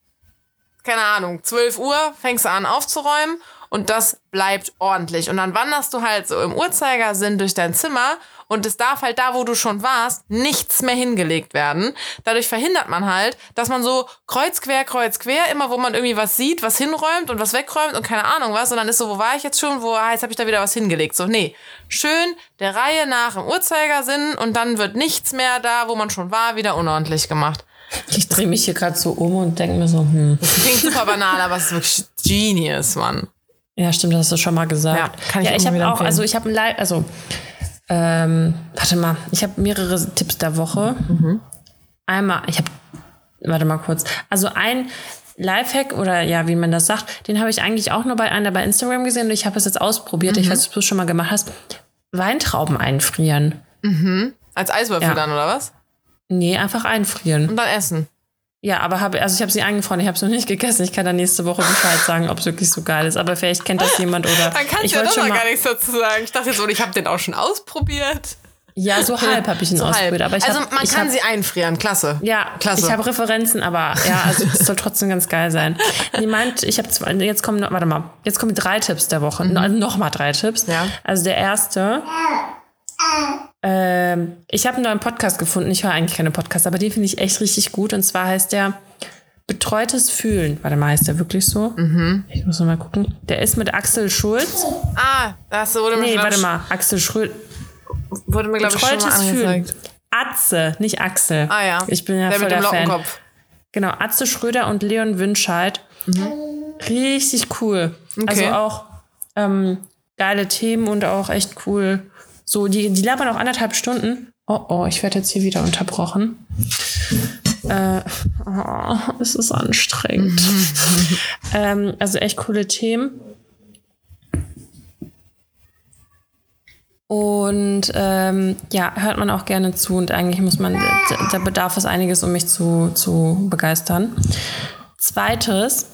[SPEAKER 2] keine Ahnung, 12 Uhr, fängst an aufzuräumen und das bleibt ordentlich. Und dann wanderst du halt so im Uhrzeigersinn durch dein Zimmer und es darf halt da, wo du schon warst, nichts mehr hingelegt werden. Dadurch verhindert man halt, dass man so kreuz quer, kreuz quer, immer wo man irgendwie was sieht, was hinräumt und was wegräumt und keine Ahnung was. Und dann ist so, wo war ich jetzt schon? Wo, ah, jetzt habe ich da wieder was hingelegt. So, nee, schön der Reihe nach im Uhrzeigersinn und dann wird nichts mehr da, wo man schon war, wieder unordentlich gemacht.
[SPEAKER 1] Ich drehe mich hier gerade so um und denke mir so, hm.
[SPEAKER 2] Das klingt super banal, aber es ist wirklich genius, Mann.
[SPEAKER 1] Ja, stimmt, das hast du schon mal gesagt. Ja, kann ich, ja, ich habe auch, also ich habe ein Live, also ähm, warte mal, ich habe mehrere Tipps der Woche. Mhm. Einmal, ich habe, warte mal kurz, also ein Lifehack oder ja, wie man das sagt, den habe ich eigentlich auch nur bei einer bei Instagram gesehen und ich habe es jetzt ausprobiert. Mhm. Ich weiß, ob du es schon mal gemacht hast. Weintrauben einfrieren.
[SPEAKER 2] Mhm. Als Eiswürfel ja. dann, oder was?
[SPEAKER 1] Nee, einfach einfrieren.
[SPEAKER 2] Und dann essen.
[SPEAKER 1] Ja, aber habe also ich habe sie eingefroren, ich habe es noch nicht gegessen. Ich kann dann nächste Woche Bescheid sagen, ob es wirklich so geil ist. Aber vielleicht kennt das jemand oder.
[SPEAKER 2] Dann kannst
[SPEAKER 1] ich
[SPEAKER 2] ja doch noch gar nichts dazu sagen. Ich dachte jetzt so, ich habe den auch schon ausprobiert.
[SPEAKER 1] Ja, so halb habe ich ihn so ausprobiert. Aber ich
[SPEAKER 2] also
[SPEAKER 1] hab,
[SPEAKER 2] man
[SPEAKER 1] ich
[SPEAKER 2] kann
[SPEAKER 1] hab,
[SPEAKER 2] sie einfrieren, klasse.
[SPEAKER 1] Ja, klasse. Ich habe Referenzen, aber ja, also es soll trotzdem ganz geil sein. Die meint, ich habe zwei, jetzt kommen noch, warte mal, jetzt kommen drei Tipps der Woche, mhm. also noch mal drei Tipps. Ja. Also der erste, ähm, ich habe einen neuen Podcast gefunden. Ich höre eigentlich keine Podcasts, aber den finde ich echt richtig gut. Und zwar heißt der Betreutes Fühlen. Warte mal, heißt der wirklich so? Mhm. Ich muss noch mal gucken. Der ist mit Axel Schulz.
[SPEAKER 2] Ah, das wurde mir
[SPEAKER 1] Nee, warte mal. Axel Schulz.
[SPEAKER 2] Wurde mir, glaube ich, schon mal angezeigt. Fühlen.
[SPEAKER 1] Atze, nicht Axel.
[SPEAKER 2] Ah ja.
[SPEAKER 1] Ich bin ja der voll mit dem Fan. Genau, Atze Schröder und Leon Winscheid. Mhm. Richtig cool. Okay. Also auch ähm, geile Themen und auch echt cool. So, die, die labern auch anderthalb Stunden. Oh, oh, ich werde jetzt hier wieder unterbrochen. Äh, oh, es ist anstrengend. ähm, also echt coole Themen. Und ähm, ja, hört man auch gerne zu und eigentlich muss man, da, da bedarf es einiges, um mich zu, zu begeistern. Zweites,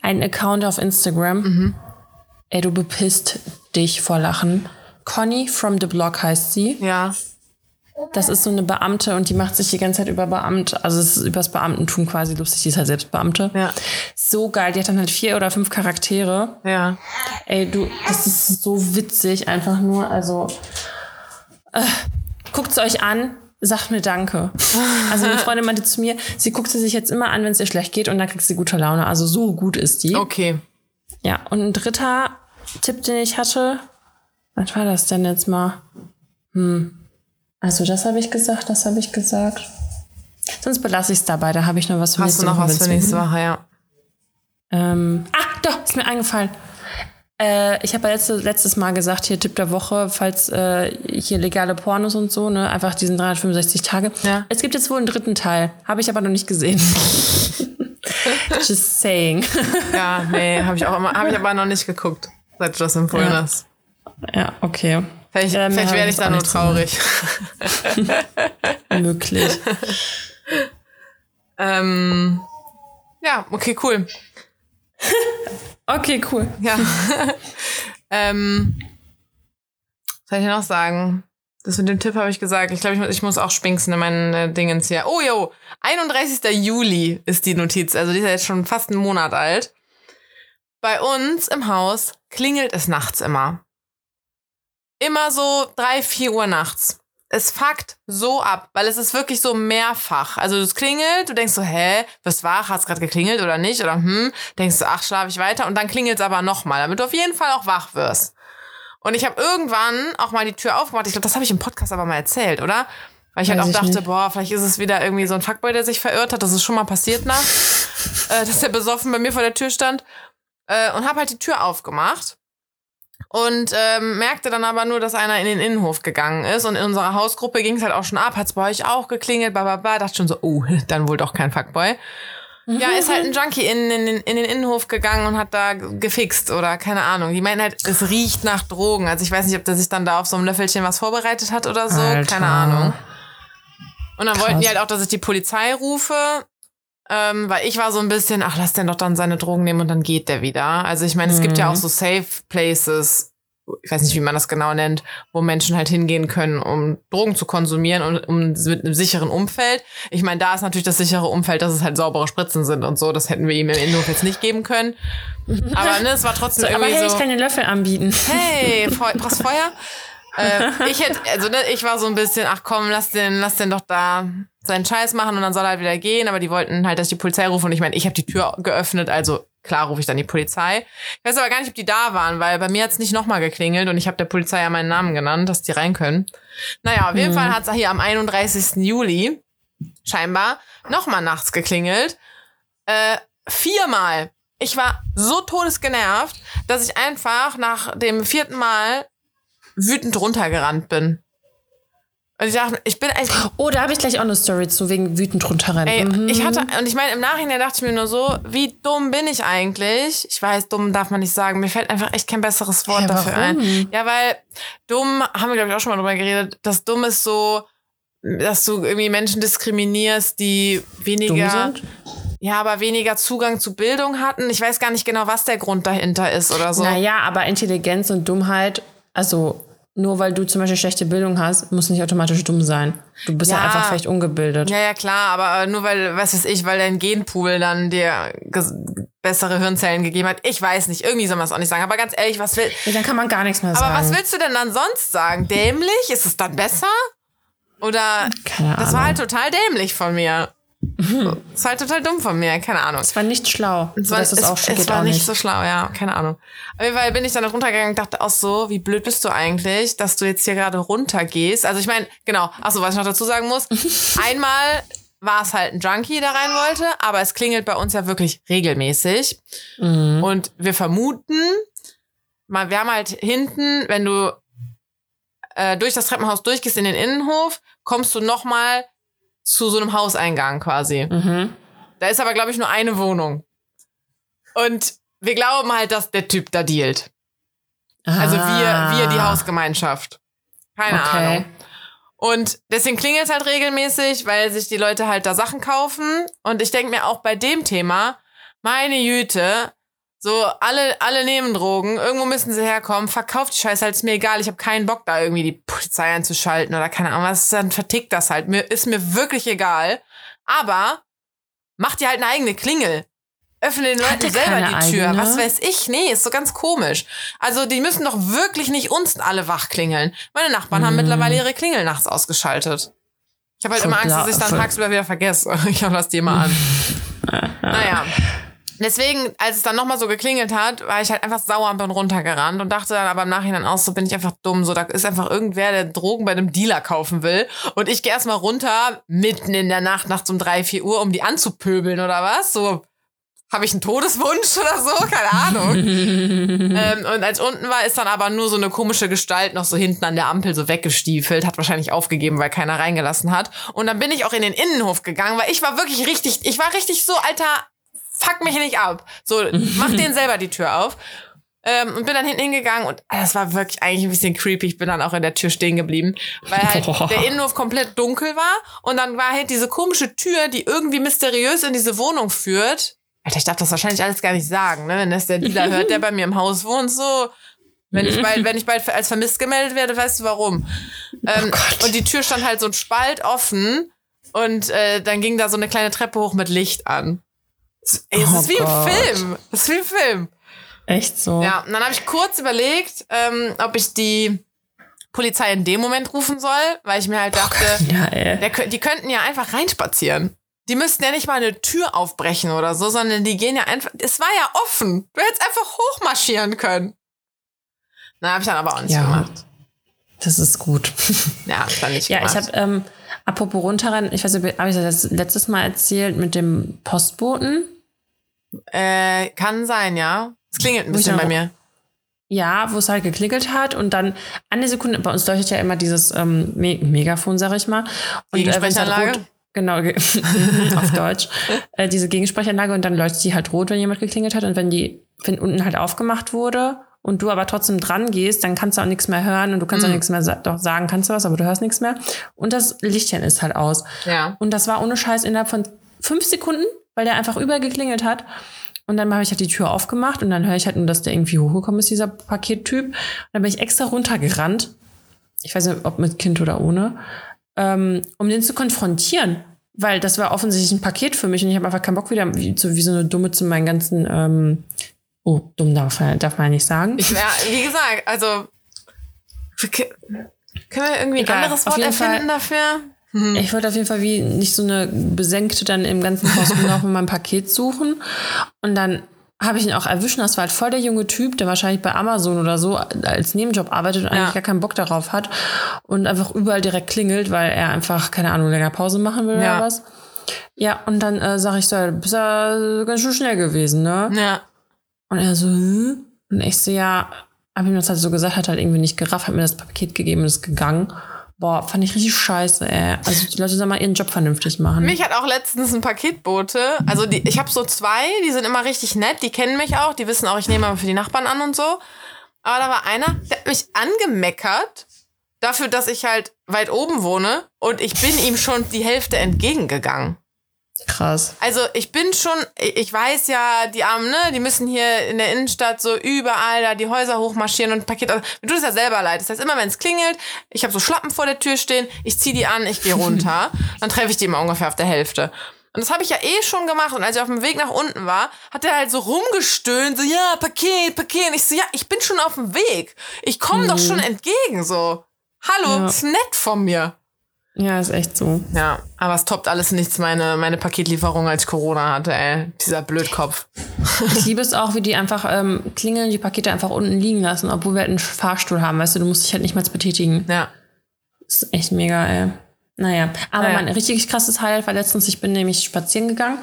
[SPEAKER 1] ein Account auf Instagram. Mhm. Ey, du bepisst dich vor Lachen. Conny from the Blog heißt sie.
[SPEAKER 2] Ja.
[SPEAKER 1] Das ist so eine Beamte und die macht sich die ganze Zeit über Beamt, also es ist übers Beamtentum quasi lustig, die ist halt selbst Beamte.
[SPEAKER 2] Ja.
[SPEAKER 1] So geil, die hat dann halt vier oder fünf Charaktere.
[SPEAKER 2] Ja.
[SPEAKER 1] Ey, du, das ist so witzig, einfach nur. Also, äh, guckt es euch an, sagt mir Danke. Also eine Freundin meinte zu mir, sie guckt sie sich jetzt immer an, wenn es ihr schlecht geht und dann kriegt sie gute Laune. Also so gut ist die.
[SPEAKER 2] Okay.
[SPEAKER 1] Ja, und ein dritter Tipp, den ich hatte, was war das denn jetzt mal? Hm. Also das habe ich gesagt, das habe ich gesagt. Sonst belasse ich es dabei, da habe ich noch was
[SPEAKER 2] für Hast du noch was für nächste Woche, ja.
[SPEAKER 1] Ähm, ah, doch, ist mir eingefallen. Äh, ich habe ja letzte, letztes Mal gesagt, hier Tipp der Woche, falls äh, hier legale Pornos und so, ne, einfach diesen 365 Tage. Ja. Es gibt jetzt wohl einen dritten Teil, habe ich aber noch nicht gesehen. Just saying.
[SPEAKER 2] ja, nee, habe ich auch immer, habe ich aber noch nicht geguckt, seit du das empfohlen ja. hast.
[SPEAKER 1] Ja, okay.
[SPEAKER 2] Vielleicht, ähm, vielleicht werde ich da nur traurig.
[SPEAKER 1] Möglich.
[SPEAKER 2] ähm, ja, okay, cool.
[SPEAKER 1] okay, cool.
[SPEAKER 2] Ja. ähm, was soll ich noch sagen? Das mit dem Tipp habe ich gesagt. Ich glaube, ich, ich, muss auch spinksen in meinen äh, Dingens hier. Oh, jo, 31. Juli ist die Notiz. Also die ist ja jetzt schon fast einen Monat alt. Bei uns im Haus klingelt es nachts immer. Immer so drei, vier Uhr nachts es fuckt so ab, weil es ist wirklich so mehrfach. Also es klingelt, du denkst so, hä, wirst wach, hat's gerade geklingelt oder nicht? Oder hm, denkst du, ach, schlafe ich weiter und dann klingelt es aber nochmal, damit du auf jeden Fall auch wach wirst. Und ich habe irgendwann auch mal die Tür aufgemacht. Ich glaube, das habe ich im Podcast aber mal erzählt, oder? Weil ich halt Weiß halt auch dachte, boah, vielleicht ist es wieder irgendwie so ein Fuckboy, der sich verirrt hat. Das ist schon mal passiert nachts, äh, dass der besoffen bei mir vor der Tür stand. Äh, und habe halt die Tür aufgemacht und ähm, merkte dann aber nur, dass einer in den Innenhof gegangen ist. Und in unserer Hausgruppe ging es halt auch schon ab. Hat's bei euch auch geklingelt, bla bla bla. Dachte schon so, oh, dann wohl doch kein Fuckboy. Ja, ist halt ein Junkie in, in, in den Innenhof gegangen und hat da gefixt oder keine Ahnung. Die meinen halt, es riecht nach Drogen. Also ich weiß nicht, ob der sich dann da auf so einem Löffelchen was vorbereitet hat oder so. Alter. Keine Ahnung. Und dann Krass. wollten die halt auch, dass ich die Polizei rufe. Ähm, weil ich war so ein bisschen, ach, lass den doch dann seine Drogen nehmen und dann geht der wieder. Also ich meine, es mhm. gibt ja mhm. auch so Safe Places, ich weiß nicht, wie man das genau nennt, wo Menschen halt hingehen können, um Drogen zu konsumieren und um mit einem sicheren Umfeld. Ich meine, da ist natürlich das sichere Umfeld, dass es halt saubere Spritzen sind und so. Das hätten wir ihm im Innenhof jetzt nicht geben können. Aber ne, es war trotzdem so, irgendwie
[SPEAKER 1] aber hey,
[SPEAKER 2] so.
[SPEAKER 1] ich kann den Löffel anbieten.
[SPEAKER 2] Hey, brauchst Feuer? äh, ich hätte, also ne, ich war so ein bisschen, ach komm, lass den, lass den doch da seinen Scheiß machen und dann soll er halt wieder gehen. Aber die wollten halt, dass ich die Polizei rufe und ich meine, ich habe die Tür geöffnet, also klar rufe ich dann die Polizei. Ich weiß aber gar nicht, ob die da waren, weil bei mir hat's nicht nochmal geklingelt und ich habe der Polizei ja meinen Namen genannt, dass die rein können. Naja, auf jeden mhm. Fall hat's hier am 31. Juli scheinbar nochmal nachts geklingelt. Äh, viermal. Ich war so todesgenervt, dass ich einfach nach dem vierten Mal wütend runtergerannt bin. Und ich dachte, ich bin echt.
[SPEAKER 1] Oh, da habe ich gleich auch eine Story zu, wegen wütend runterrennen. Ey,
[SPEAKER 2] mhm. ich hatte, und ich meine, im Nachhinein dachte ich mir nur so, wie dumm bin ich eigentlich? Ich weiß, dumm darf man nicht sagen. Mir fällt einfach echt kein besseres Wort ja, dafür ein. Ja, weil dumm, haben wir, glaube ich, auch schon mal drüber geredet, dass dumm ist so, dass du irgendwie Menschen diskriminierst, die weniger. Ja, aber weniger Zugang zu Bildung hatten. Ich weiß gar nicht genau, was der Grund dahinter ist oder so.
[SPEAKER 1] Naja, aber Intelligenz und Dummheit, also nur weil du zum Beispiel schlechte Bildung hast, muss nicht automatisch dumm sein. Du bist ja, ja einfach vielleicht ungebildet.
[SPEAKER 2] Ja, ja, klar, aber nur weil, was weiß ich, weil dein Genpool dann dir bessere Hirnzellen gegeben hat. Ich weiß nicht, irgendwie soll man es auch nicht sagen. Aber ganz ehrlich, was will.
[SPEAKER 1] Ja, dann kann man gar nichts mehr sagen.
[SPEAKER 2] Aber was willst du denn dann sonst sagen? Dämlich? Ist es dann besser? Oder. Keine Ahnung. Das war halt total dämlich von mir. Das war halt total dumm von mir, keine Ahnung.
[SPEAKER 1] Es war nicht schlau.
[SPEAKER 2] Es war, es, es, es war nicht, nicht so schlau, ja, keine Ahnung. Auf jeden Fall bin ich dann runtergegangen und dachte auch so, wie blöd bist du eigentlich, dass du jetzt hier gerade runtergehst. Also ich meine, genau, achso, was ich noch dazu sagen muss. Einmal war es halt ein Junkie, der rein wollte, aber es klingelt bei uns ja wirklich regelmäßig. Mhm. Und wir vermuten, wir haben halt hinten, wenn du äh, durch das Treppenhaus durchgehst in den Innenhof, kommst du nochmal zu so einem Hauseingang quasi. Mhm. Da ist aber, glaube ich, nur eine Wohnung. Und wir glauben halt, dass der Typ da dealt. Ah. Also wir, wir die Hausgemeinschaft. Keine okay. Ahnung. Und deswegen klingelt es halt regelmäßig, weil sich die Leute halt da Sachen kaufen. Und ich denke mir auch bei dem Thema, meine Jüte, so, alle, alle nehmen Drogen, irgendwo müssen sie herkommen, verkauft die Scheiße halt, ist mir egal, ich habe keinen Bock, da irgendwie die Polizei einzuschalten oder keine Ahnung was, dann vertickt das halt. Mir, ist mir wirklich egal. Aber macht ihr halt eine eigene Klingel. öffne den Leuten selber die Tür. Eigene? Was weiß ich? Nee, ist so ganz komisch. Also die müssen doch wirklich nicht uns alle wach klingeln. Meine Nachbarn hm. haben mittlerweile ihre Klingel nachts ausgeschaltet. Ich habe halt immer Angst, dass ich dann tagsüber wieder vergesse. Ich lass die mal an. naja. Deswegen, als es dann nochmal so geklingelt hat, war ich halt einfach sauer und bin runtergerannt und dachte dann aber im Nachhinein aus, so bin ich einfach dumm. So, da ist einfach irgendwer, der Drogen bei einem Dealer kaufen will. Und ich gehe erstmal runter, mitten in der Nacht, nachts um drei, vier Uhr, um die anzupöbeln oder was? So, habe ich einen Todeswunsch oder so? Keine Ahnung. ähm, und als unten war, ist dann aber nur so eine komische Gestalt noch so hinten an der Ampel so weggestiefelt, hat wahrscheinlich aufgegeben, weil keiner reingelassen hat. Und dann bin ich auch in den Innenhof gegangen, weil ich war wirklich richtig, ich war richtig so, Alter, fuck mich nicht ab. So, mach den selber die Tür auf. Ähm, und bin dann hinten hingegangen und ah, das war wirklich eigentlich ein bisschen creepy. Ich bin dann auch in der Tür stehen geblieben, weil halt Boah. der Innenhof komplett dunkel war und dann war halt diese komische Tür, die irgendwie mysteriös in diese Wohnung führt Alter, ich darf das wahrscheinlich alles gar nicht sagen, ne? Wenn das der Dealer hört, der bei mir im Haus wohnt, so. Wenn ich bald, wenn ich bald als vermisst gemeldet werde, weißt du warum. Ähm, oh und die Tür stand halt so ein Spalt offen und äh, dann ging da so eine kleine Treppe hoch mit Licht an. Ey, es oh ist wie Gott. im Film. Es ist wie im Film.
[SPEAKER 1] Echt so?
[SPEAKER 2] Ja, und dann habe ich kurz überlegt, ähm, ob ich die Polizei in dem Moment rufen soll, weil ich mir halt dachte, Gott, ja, der, die könnten ja einfach reinspazieren. Die müssten ja nicht mal eine Tür aufbrechen oder so, sondern die gehen ja einfach. Es war ja offen. Du hättest einfach hochmarschieren können. Na, habe ich dann aber auch nicht ja, gemacht.
[SPEAKER 1] Das ist gut.
[SPEAKER 2] Ja, dann nicht
[SPEAKER 1] ja, gemacht. Ja, ich habe, ähm, apropos runterrennen, ich weiß nicht, habe ich das letztes Mal erzählt mit dem Postboten?
[SPEAKER 2] Äh, kann sein, ja. Es klingelt ein bisschen bei mir.
[SPEAKER 1] Ja, wo es halt geklingelt hat und dann an der Sekunde, bei uns leuchtet ja immer dieses ähm, Me Megafon, sag ich mal. Und
[SPEAKER 2] äh, wenn es halt rot,
[SPEAKER 1] Genau, auf Deutsch. Äh, diese Gegensprechanlage und dann leuchtet die halt rot, wenn jemand geklingelt hat. Und wenn die, wenn unten halt aufgemacht wurde und du aber trotzdem dran gehst, dann kannst du auch nichts mehr hören und du kannst mm. auch nichts mehr sa doch sagen, kannst du was, aber du hörst nichts mehr. Und das Lichtchen ist halt aus.
[SPEAKER 2] Ja.
[SPEAKER 1] Und das war ohne Scheiß innerhalb von fünf Sekunden, weil der einfach übergeklingelt hat. Und dann habe ich halt die Tür aufgemacht und dann höre ich halt nur, dass der irgendwie hochgekommen ist, dieser Pakettyp. Und dann bin ich extra runtergerannt. Ich weiß nicht, ob mit Kind oder ohne ähm, um den zu konfrontieren. Weil das war offensichtlich ein Paket für mich und ich habe einfach keinen Bock wieder, wie, so, wie so eine Dumme zu meinen ganzen, ähm, oh, dumm darf, darf man ja nicht sagen.
[SPEAKER 2] Ja, wie gesagt, also können wir irgendwie Egal, ein anderes Wort erfinden Fall, dafür?
[SPEAKER 1] Hm. Ich wollte auf jeden Fall wie nicht so eine Besenkte dann im ganzen Haus rumlaufen und mein Paket suchen. Und dann habe ich ihn auch erwischt. Das war halt voll der junge Typ, der wahrscheinlich bei Amazon oder so als Nebenjob arbeitet und ja. eigentlich gar keinen Bock darauf hat und einfach überall direkt klingelt, weil er einfach, keine Ahnung, länger Pause machen will ja. oder was. Ja, und dann äh, sage ich so, du bist ja ganz schön schnell gewesen, ne?
[SPEAKER 2] Ja.
[SPEAKER 1] Und er so, hm? Und ich so, ja, habe ihm das halt so gesagt, hat halt irgendwie nicht gerafft, hat mir das Paket gegeben und ist gegangen. Boah, fand ich richtig scheiße, ey. Also die Leute sollen mal ihren Job vernünftig machen.
[SPEAKER 2] Mich hat auch letztens ein Paketbote. Also die, ich habe so zwei, die sind immer richtig nett, die kennen mich auch, die wissen auch, ich nehme aber für die Nachbarn an und so. Aber da war einer, der hat mich angemeckert dafür, dass ich halt weit oben wohne und ich bin ihm schon die Hälfte entgegengegangen.
[SPEAKER 1] Krass.
[SPEAKER 2] Also ich bin schon, ich weiß ja, die Armen, ne, die müssen hier in der Innenstadt so überall da die Häuser hochmarschieren und Pakete. Mir tut es ja selber leid. Das heißt, immer wenn es klingelt, ich habe so Schlappen vor der Tür stehen, ich ziehe die an, ich gehe runter, dann treffe ich die immer ungefähr auf der Hälfte. Und das habe ich ja eh schon gemacht. Und als ich auf dem Weg nach unten war, hat er halt so rumgestöhnt, so, ja, Paket, Paket. Und ich so, ja, ich bin schon auf dem Weg. Ich komme mhm. doch schon entgegen, so. Hallo, ja. ist nett von mir.
[SPEAKER 1] Ja, ist echt so.
[SPEAKER 2] Ja, aber es toppt alles nichts, meine, meine Paketlieferung, als ich Corona hatte, ey. Dieser Blödkopf.
[SPEAKER 1] Ich liebe es auch, wie die einfach ähm, klingeln, die Pakete einfach unten liegen lassen, obwohl wir halt einen Fahrstuhl haben, weißt du, du musst dich halt nicht mal betätigen.
[SPEAKER 2] Ja.
[SPEAKER 1] Ist echt mega, ey. Naja, aber naja. mein richtig krasses Highlight war letztens, ich bin nämlich spazieren gegangen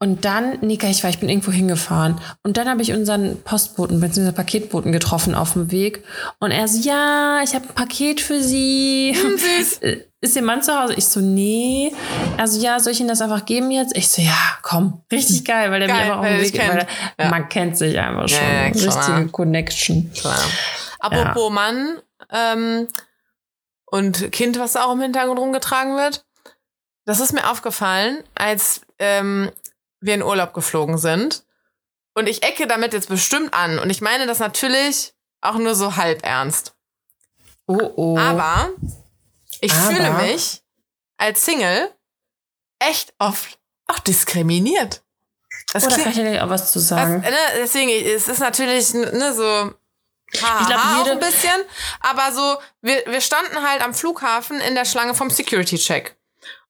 [SPEAKER 1] und dann, Nika, ich war, ich bin irgendwo hingefahren. Und dann habe ich unseren Postboten bzw. Paketboten getroffen auf dem Weg. Und er so, ja, ich habe ein Paket für Sie. Hm, süß. Ist Ihr Mann zu Hause? Ich so, nee. Also ja, soll ich Ihnen das einfach geben jetzt? Ich so, ja, komm. Richtig geil, weil der geil, mir einfach auf dem Weg kennt. Ja. Man kennt sich einfach schon. Ja, ja, Richtige Connection.
[SPEAKER 2] Klar. Apropos Mann ähm, und Kind, was da auch im Hintergrund rumgetragen wird. Das ist mir aufgefallen, als ähm, wir in Urlaub geflogen sind. Und ich ecke damit jetzt bestimmt an. Und ich meine das natürlich auch nur so halb ernst.
[SPEAKER 1] Oh oh.
[SPEAKER 2] Aber ich Aber. fühle mich als Single echt oft auch diskriminiert.
[SPEAKER 1] Das Oder kann ich ja auch was zu sagen?
[SPEAKER 2] Das, ne, deswegen, es ist natürlich ne, so ich glaube, auch ein bisschen. Aber so, wir, wir standen halt am Flughafen in der Schlange vom Security-Check.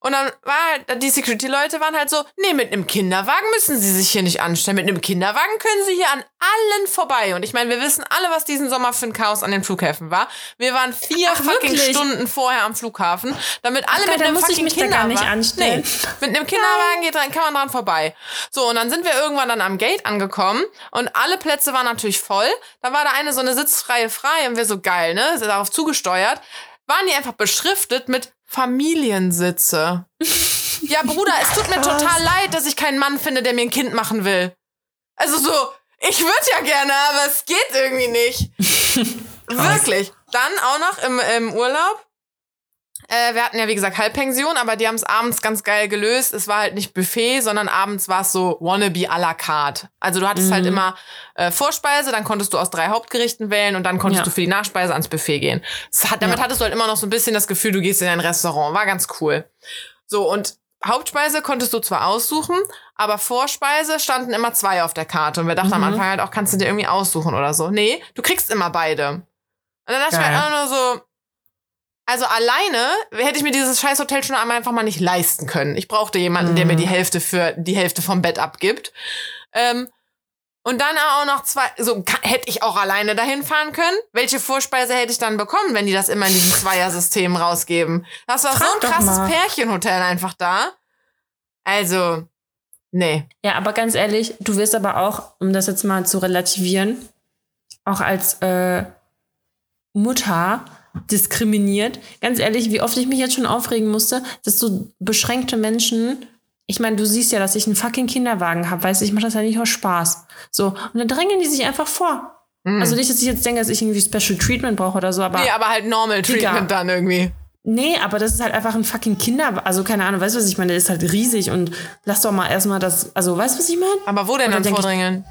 [SPEAKER 2] Und dann war halt, die Security-Leute waren halt so, nee, mit einem Kinderwagen müssen sie sich hier nicht anstellen. Mit einem Kinderwagen können sie hier an allen vorbei. Und ich meine, wir wissen alle, was diesen Sommer für ein Chaos an den Flughäfen war. Wir waren vier Ach, fucking wirklich? Stunden vorher am Flughafen, damit alle Ach, mit einem fucking Kinderwagen. Nee, mit einem Kinderwagen geht dann, kann man dran vorbei. So, und dann sind wir irgendwann dann am Gate angekommen und alle Plätze waren natürlich voll. Da war da eine so eine sitzfreie frei und wir so geil, ne? Sind darauf zugesteuert. Waren die einfach beschriftet mit Familiensitze. ja, Bruder, es tut mir total leid, dass ich keinen Mann finde, der mir ein Kind machen will. Also so, ich würde ja gerne, aber es geht irgendwie nicht. Wirklich. Dann auch noch im, im Urlaub äh, wir hatten ja, wie gesagt, Halbpension, aber die haben es abends ganz geil gelöst. Es war halt nicht Buffet, sondern abends war es so wannabe à la carte. Also du hattest halt mhm. halt immer äh, Vorspeise, dann konntest du aus drei Hauptgerichten wählen und dann konntest ja. du für die Nachspeise ans Buffet gehen. Hat, damit ja. hattest du halt immer noch so ein bisschen das Gefühl, du gehst in ein Restaurant. War ganz cool. So, und Hauptspeise konntest du zwar aussuchen, aber Vorspeise standen immer zwei auf der Karte. Und wir dachten mhm. am Anfang halt auch, kannst du dir irgendwie aussuchen oder so. Nee, du kriegst immer beide. Und dann dachte Geil. ich mir halt auch nur so, also alleine hätte ich mir dieses scheiß Hotel schon einmal einfach mal nicht leisten können. Ich brauchte jemanden, mhm. der mir die mhm. Hälfte für die Hälfte vom Bett abgibt. Ähm, und dann auch noch zwei, so hätte ich auch alleine dahin fahren können. Welche Vorspeise hätte ich dann bekommen, wenn die das immer in dieses Zweiersystem rausgeben? Das war Frag so ein krasses Pärchenhotel einfach da. Also, nee.
[SPEAKER 1] Ja, aber ganz ehrlich, du wirst aber auch, um das jetzt mal zu relativieren, auch als äh, Mutter diskriminiert. Ganz ehrlich, wie oft ich mich jetzt schon aufregen musste, dass so beschränkte Menschen, ich meine, du siehst ja, dass ich einen fucking Kinderwagen habe, weißt du, ich mache das ja nicht aus Spaß. So, und dann drängen die sich einfach vor. Mhm. Also nicht, dass ich jetzt denke, dass ich irgendwie Special Treatment brauche oder so, aber.
[SPEAKER 2] Nee, aber halt Normal Treatment egal. dann irgendwie.
[SPEAKER 1] Nee, aber das ist halt einfach ein fucking Kinder, also keine Ahnung, weißt du, was ich meine? Der ist halt riesig und lass doch mal erstmal das, also weißt du, was ich meine?
[SPEAKER 2] Aber wo denn dann vordrängeln?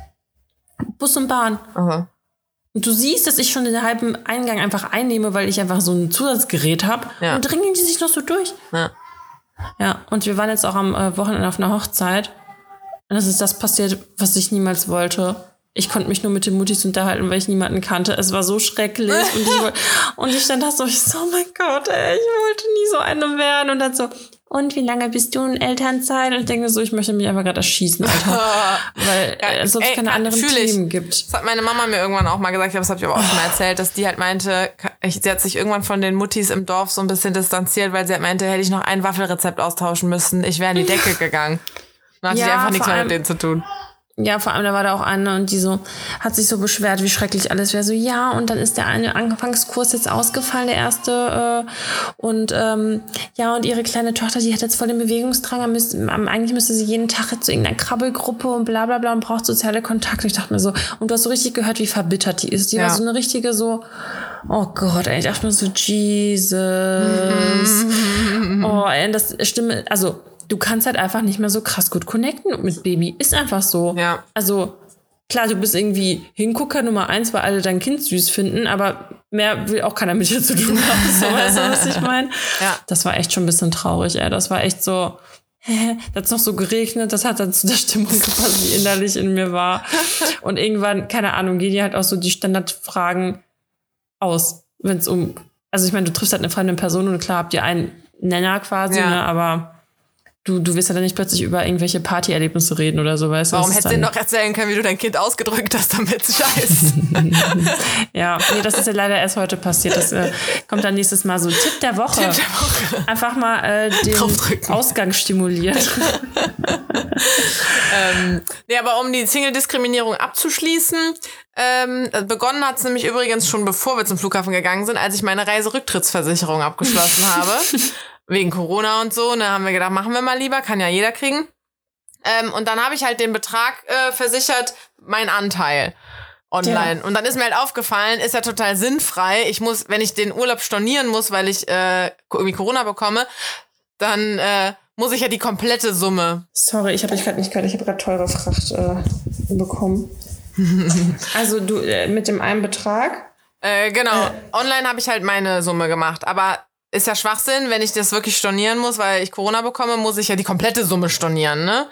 [SPEAKER 1] Bus und Bahn. Aha. Und du siehst, dass ich schon den halben Eingang einfach einnehme, weil ich einfach so ein Zusatzgerät habe. Ja. Und dringen die sich noch so durch. Ja. Ja, und wir waren jetzt auch am äh, Wochenende auf einer Hochzeit. Und es ist das passiert, was ich niemals wollte. Ich konnte mich nur mit den Mutis unterhalten, weil ich niemanden kannte. Es war so schrecklich. und, ich, und ich stand da so, ich so, oh mein Gott, ey, ich wollte nie so eine werden. Und dann so, und wie lange bist du in Elternzeit? Und ich denke so, ich möchte mich einfach gerade erschießen, Alter. Weil ja, es sonst ey, keine anderen Themen ich. gibt.
[SPEAKER 2] Das hat meine Mama mir irgendwann auch mal gesagt, das habe ich aber auch schon mal erzählt, dass die halt meinte, sie hat sich irgendwann von den Muttis im Dorf so ein bisschen distanziert, weil sie halt meinte, hätte ich noch ein Waffelrezept austauschen müssen, ich wäre in die Decke gegangen. Dann hatte ja, ich einfach nichts mehr mit denen zu tun.
[SPEAKER 1] Ja, vor allem, da war da auch eine und die so, hat sich so beschwert, wie schrecklich alles wäre. So, ja, und dann ist der eine Anfangskurs jetzt ausgefallen, der erste. Äh, und ähm, ja, und ihre kleine Tochter, die hat jetzt voll den Bewegungsdrang. Müsste, eigentlich müsste sie jeden Tag zu irgendeiner Krabbelgruppe und bla bla bla und braucht soziale Kontakte. Ich dachte mir so, und du hast so richtig gehört, wie verbittert die ist. Die ja. war so eine richtige so, oh Gott, ey, ich dachte mir so, Jesus. oh, ey, das Stimme, also du kannst halt einfach nicht mehr so krass gut connecten mit Baby. Ist einfach so. Ja. Also, klar, du bist irgendwie Hingucker Nummer eins, weil alle dein Kind süß finden, aber mehr will auch keiner mit dir zu tun haben. So, weißt du, was ich meine? Ja. Das war echt schon ein bisschen traurig, ey. Das war echt so, hä, da hat's noch so geregnet, das hat dann zu der Stimmung gepasst, die innerlich in mir war. Und irgendwann, keine Ahnung, gehen die halt auch so die Standardfragen aus, wenn es um, also ich meine, du triffst halt eine fremde Person und klar habt ihr einen Nenner quasi, ja. ne, aber du, du wirst ja dann nicht plötzlich über irgendwelche Partyerlebnisse reden oder so, weißt
[SPEAKER 2] du? Warum hättest du noch erzählen können, wie du dein Kind ausgedrückt hast, damit es scheiß?
[SPEAKER 1] ja, nee, das ist ja leider erst heute passiert. Das äh, kommt dann nächstes Mal so. Tipp der Woche. Tipp der Woche. Einfach mal äh, den Ausgang stimulieren.
[SPEAKER 2] ähm, nee, aber um die Single-Diskriminierung abzuschließen, ähm, begonnen hat es nämlich übrigens schon bevor wir zum Flughafen gegangen sind, als ich meine Reiserücktrittsversicherung abgeschlossen habe wegen Corona und so. Dann haben wir gedacht, machen wir mal lieber, kann ja jeder kriegen. Ähm, und dann habe ich halt den Betrag äh, versichert, mein Anteil online. Ja. Und dann ist mir halt aufgefallen, ist ja total sinnfrei. Ich muss, wenn ich den Urlaub stornieren muss, weil ich äh, irgendwie Corona bekomme, dann äh, muss ich ja die komplette Summe.
[SPEAKER 1] Sorry, ich habe dich gerade nicht gehört. Ich habe gerade teure Fracht äh, bekommen. also du äh, mit dem einen Betrag?
[SPEAKER 2] Äh, genau. Äh. Online habe ich halt meine Summe gemacht. Aber ist ja Schwachsinn, wenn ich das wirklich stornieren muss, weil ich Corona bekomme, muss ich ja die komplette Summe stornieren, ne?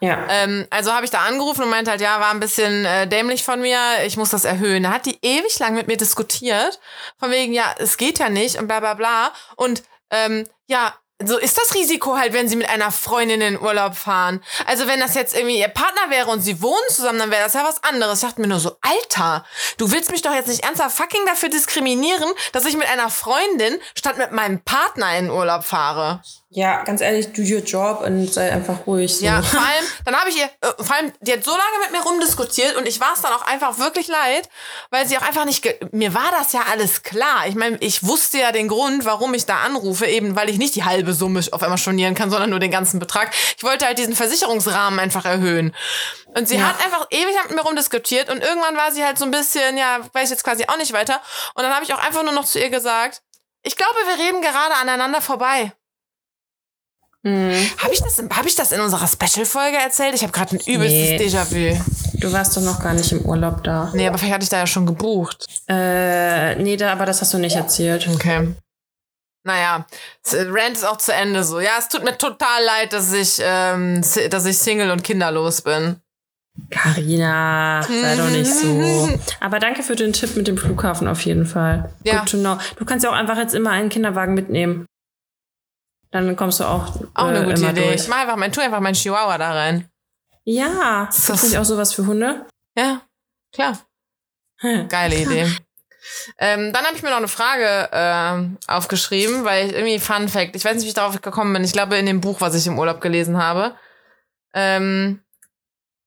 [SPEAKER 1] Ja.
[SPEAKER 2] Ähm, also habe ich da angerufen und meinte halt, ja, war ein bisschen äh, dämlich von mir, ich muss das erhöhen. Da hat die ewig lang mit mir diskutiert, von wegen, ja, es geht ja nicht und bla bla bla. Und ähm, ja, so ist das Risiko halt, wenn sie mit einer Freundin in den Urlaub fahren. Also wenn das jetzt irgendwie ihr Partner wäre und sie wohnen zusammen, dann wäre das ja was anderes. Ich dachte mir nur so, Alter, du willst mich doch jetzt nicht ernsthaft fucking dafür diskriminieren, dass ich mit einer Freundin statt mit meinem Partner in den Urlaub fahre.
[SPEAKER 1] Ja, ganz ehrlich, do your job und sei einfach ruhig. So.
[SPEAKER 2] Ja, vor allem, dann habe ich ihr, äh, vor allem, die hat so lange mit mir rumdiskutiert und ich war es dann auch einfach wirklich leid, weil sie auch einfach nicht, mir war das ja alles klar. Ich meine, ich wusste ja den Grund, warum ich da anrufe, eben weil ich nicht die halbe Summe auf einmal stornieren kann, sondern nur den ganzen Betrag. Ich wollte halt diesen Versicherungsrahmen einfach erhöhen. Und sie ja. hat einfach ewig mit mir rumdiskutiert und irgendwann war sie halt so ein bisschen, ja, weiß jetzt quasi auch nicht weiter. Und dann habe ich auch einfach nur noch zu ihr gesagt, ich glaube, wir reden gerade aneinander vorbei. Mhm. Habe ich, das, hab ich das in unserer Special-Folge erzählt? Ich habe gerade ein übelstes nee. Déjà-vu.
[SPEAKER 1] Du warst doch noch gar nicht im Urlaub da.
[SPEAKER 2] Nee, aber vielleicht hatte ich da ja schon gebucht.
[SPEAKER 1] Äh, nee, da, aber das hast du nicht erzählt.
[SPEAKER 2] Okay. Naja, Rant ist auch zu Ende so. Ja, es tut mir total leid, dass ich, ähm, dass ich Single und kinderlos bin.
[SPEAKER 1] Carina, sei doch nicht so. Aber danke für den Tipp mit dem Flughafen auf jeden Fall. Ja. Good to know. Du kannst ja auch einfach jetzt immer einen Kinderwagen mitnehmen. Dann kommst du auch.
[SPEAKER 2] Auch eine äh, gute Idee. Durch. Ich mach einfach mein, tu einfach meinen Chihuahua da rein.
[SPEAKER 1] Ja. Ist das nicht auch sowas für Hunde?
[SPEAKER 2] Ja, klar. Hm. Geile Idee. ähm, dann habe ich mir noch eine Frage äh, aufgeschrieben, weil ich irgendwie Fun Fact, ich weiß nicht, wie ich darauf gekommen bin. Ich glaube in dem Buch, was ich im Urlaub gelesen habe. Ähm,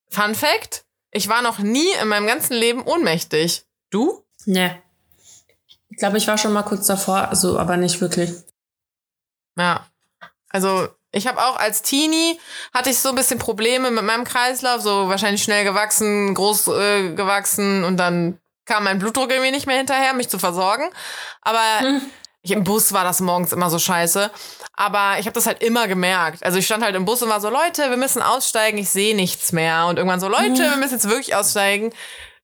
[SPEAKER 2] Fun Fact: Ich war noch nie in meinem ganzen Leben ohnmächtig. Du?
[SPEAKER 1] Nee. Ich glaube, ich war schon mal kurz davor, also aber nicht wirklich.
[SPEAKER 2] Ja. Also ich habe auch als Teenie hatte ich so ein bisschen Probleme mit meinem Kreislauf, so wahrscheinlich schnell gewachsen, groß äh, gewachsen und dann kam mein Blutdruck irgendwie nicht mehr hinterher, mich zu versorgen. Aber hm. ich, im Bus war das morgens immer so scheiße. Aber ich habe das halt immer gemerkt. Also ich stand halt im Bus und war so, Leute, wir müssen aussteigen, ich sehe nichts mehr. Und irgendwann so, Leute, hm. wir müssen jetzt wirklich aussteigen.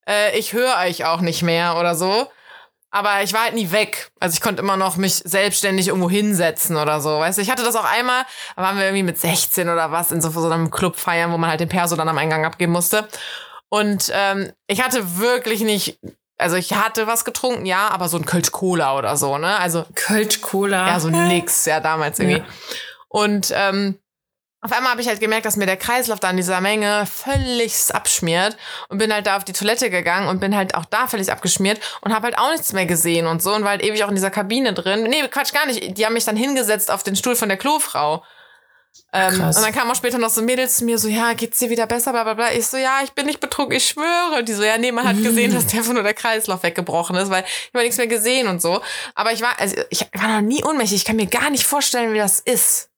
[SPEAKER 2] Äh, ich höre euch auch nicht mehr oder so. Aber ich war halt nie weg. Also ich konnte immer noch mich selbstständig irgendwo hinsetzen oder so. Weißt du, ich hatte das auch einmal, da waren wir irgendwie mit 16 oder was in so, so einem Club feiern, wo man halt den Perso dann am Eingang abgeben musste. Und ähm, ich hatte wirklich nicht, also ich hatte was getrunken, ja, aber so ein Kölsch-Cola oder so, ne? Also
[SPEAKER 1] Kölsch-Cola.
[SPEAKER 2] Ja, so nix, ja, damals irgendwie. Ja. Und ähm, auf einmal habe ich halt gemerkt, dass mir der Kreislauf da in dieser Menge völlig abschmiert und bin halt da auf die Toilette gegangen und bin halt auch da völlig abgeschmiert und habe halt auch nichts mehr gesehen und so und war halt ewig auch in dieser Kabine drin. Nee, Quatsch, gar nicht. Die haben mich dann hingesetzt auf den Stuhl von der Klofrau. Ähm, und dann kam auch später noch so Mädels zu mir so, ja, geht's dir wieder besser, bla bla bla. Ich so, ja, ich bin nicht betrunken, ich schwöre. Und die so, ja, nee, man hat gesehen, dass der einfach nur der Kreislauf weggebrochen ist, weil ich habe nichts mehr gesehen und so. Aber ich war, also ich war noch nie ohnmächtig. Ich kann mir gar nicht vorstellen, wie das ist.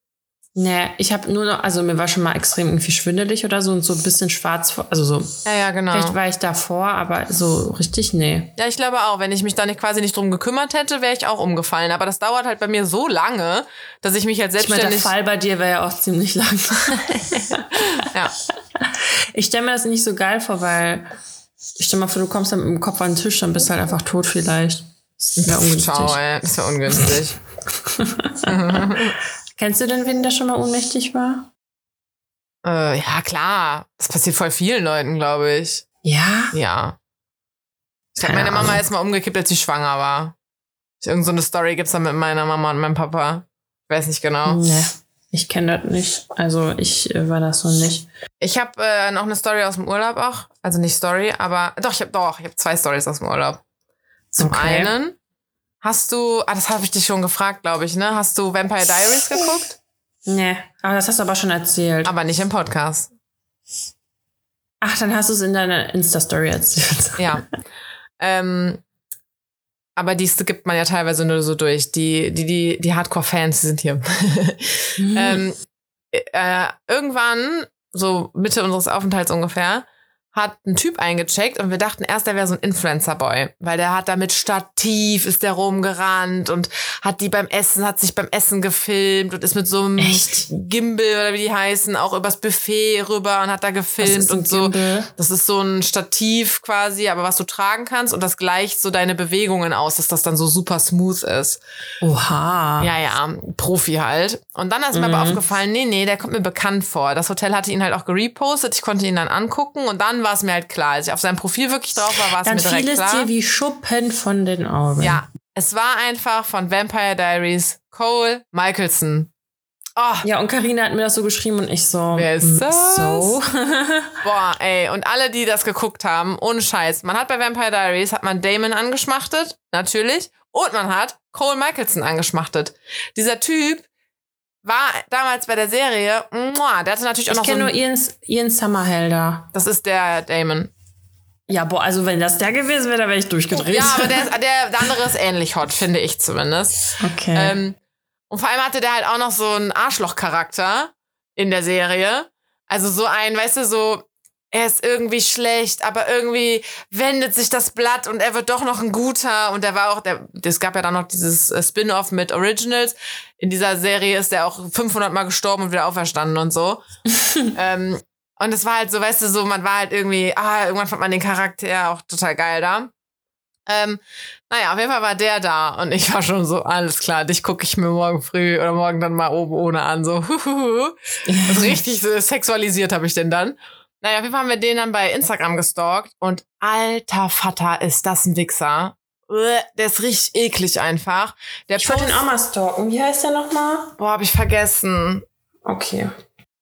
[SPEAKER 1] Nee, ich habe nur noch, also mir war schon mal extrem irgendwie schwindelig oder so und so ein bisschen schwarz, also so.
[SPEAKER 2] Ja, ja, genau.
[SPEAKER 1] Vielleicht war ich davor, aber so richtig, nee.
[SPEAKER 2] Ja, ich glaube auch, wenn ich mich da nicht quasi nicht drum gekümmert hätte, wäre ich auch umgefallen. Aber das dauert halt bei mir so lange, dass ich mich halt selbstständig...
[SPEAKER 1] Ich meine, der Fall bei dir wäre ja auch ziemlich lang. ja. Ich stelle mir das nicht so geil vor, weil ich stell mal vor, du kommst dann mit dem Kopf an den Tisch, dann bist du halt einfach tot vielleicht.
[SPEAKER 2] Das wäre ungünstig. Ciao, ey. Das wäre ungünstig.
[SPEAKER 1] Kennst du denn wen, der schon mal ohnmächtig war?
[SPEAKER 2] Äh, ja, klar. Das passiert voll vielen Leuten, glaube ich.
[SPEAKER 1] Ja?
[SPEAKER 2] Ja. Ich habe meine Mama jetzt mal umgekippt, als sie schwanger war. Irgend so eine Story gibt's da mit meiner Mama und meinem Papa. Ich weiß nicht genau.
[SPEAKER 1] Nee. Ich kenne das nicht. Also ich äh, war das so nicht.
[SPEAKER 2] Ich habe äh, noch eine Story aus dem Urlaub auch. Also nicht Story, aber doch, ich habe doch, ich habe zwei Stories aus dem Urlaub. Zum okay. einen Hast du, ah, das habe ich dich schon gefragt, glaube ich, ne? Hast du Vampire Diaries geguckt?
[SPEAKER 1] Nee, aber das hast du aber schon erzählt.
[SPEAKER 2] Aber nicht im Podcast.
[SPEAKER 1] Ach, dann hast du es in deiner Insta-Story erzählt.
[SPEAKER 2] Ja. ähm, aber die gibt man ja teilweise nur so durch. Die, die, die, die Hardcore-Fans, die sind hier. mhm. ähm, äh, irgendwann, so Mitte unseres Aufenthalts ungefähr, hat ein Typ eingecheckt und wir dachten erst, der wäre so ein Influencer-Boy, weil der hat da mit Stativ ist der rumgerannt und hat die beim Essen, hat sich beim Essen gefilmt und ist mit so einem
[SPEAKER 1] Echt?
[SPEAKER 2] Gimbal oder wie die heißen, auch übers Buffet rüber und hat da gefilmt und so.
[SPEAKER 1] Gimbal?
[SPEAKER 2] Das ist so ein Stativ quasi, aber was du tragen kannst und das gleicht so deine Bewegungen aus, dass das dann so super smooth ist.
[SPEAKER 1] Oha.
[SPEAKER 2] Ja, ja, Profi halt. Und dann ist mir aber aufgefallen, nee, nee, der kommt mir bekannt vor. Das Hotel hatte ihn halt auch gerepostet, ich konnte ihn dann angucken und dann war es mir halt klar. Als ich auf seinem Profil wirklich drauf war, war es
[SPEAKER 1] Dann
[SPEAKER 2] mir direkt
[SPEAKER 1] fiel es
[SPEAKER 2] klar.
[SPEAKER 1] dir wie Schuppen von den Augen.
[SPEAKER 2] ja, es war einfach von Vampire Diaries Cole Michelson. Oh,
[SPEAKER 1] Ja, und Karina hat mir das so geschrieben und ich so.
[SPEAKER 2] Wer ist
[SPEAKER 1] hm,
[SPEAKER 2] das?
[SPEAKER 1] So.
[SPEAKER 2] boah, ey. Und alle, die das geguckt haben, ohne Scheiß. Man hat bei Vampire Diaries, hat man Damon angeschmachtet, natürlich. Und man hat Cole Michelson angeschmachtet. Dieser Typ war damals bei der Serie, muah, der hatte natürlich auch
[SPEAKER 1] ich
[SPEAKER 2] noch so
[SPEAKER 1] kenne nur
[SPEAKER 2] ein,
[SPEAKER 1] Ian, Ian Summerhelder.
[SPEAKER 2] Das ist der Damon.
[SPEAKER 1] Ja, boah, also wenn das der gewesen wäre, dann wäre ich durchgedreht.
[SPEAKER 2] Ja, aber der, ist, der andere ist ähnlich hot, finde ich zumindest.
[SPEAKER 1] Okay.
[SPEAKER 2] Ähm, und vor allem hatte der halt auch noch so einen Arschloch-Charakter in der Serie. Also so ein, weißt du, so, er ist irgendwie schlecht, aber irgendwie wendet sich das Blatt und er wird doch noch ein guter. Und der war auch, der, es gab ja dann noch dieses äh, Spin-off mit Originals. In dieser Serie ist er auch 500 Mal gestorben und wieder auferstanden und so. ähm, und es war halt so, weißt du, so, man war halt irgendwie, ah, irgendwann fand man den Charakter auch total geil da. Ähm, naja, auf jeden Fall war der da und ich war schon so, alles klar, dich gucke ich mir morgen früh oder morgen dann mal oben ohne an, so, huhuhu. Also richtig sexualisiert habe ich den dann. Naja, auf jeden Fall haben wir den dann bei Instagram gestalkt und alter Vater ist das ein Wichser. Der ist richtig eklig einfach. Der
[SPEAKER 1] ich wollte den auch mal stalken. Wie heißt der nochmal?
[SPEAKER 2] Boah, hab ich vergessen.
[SPEAKER 1] Okay.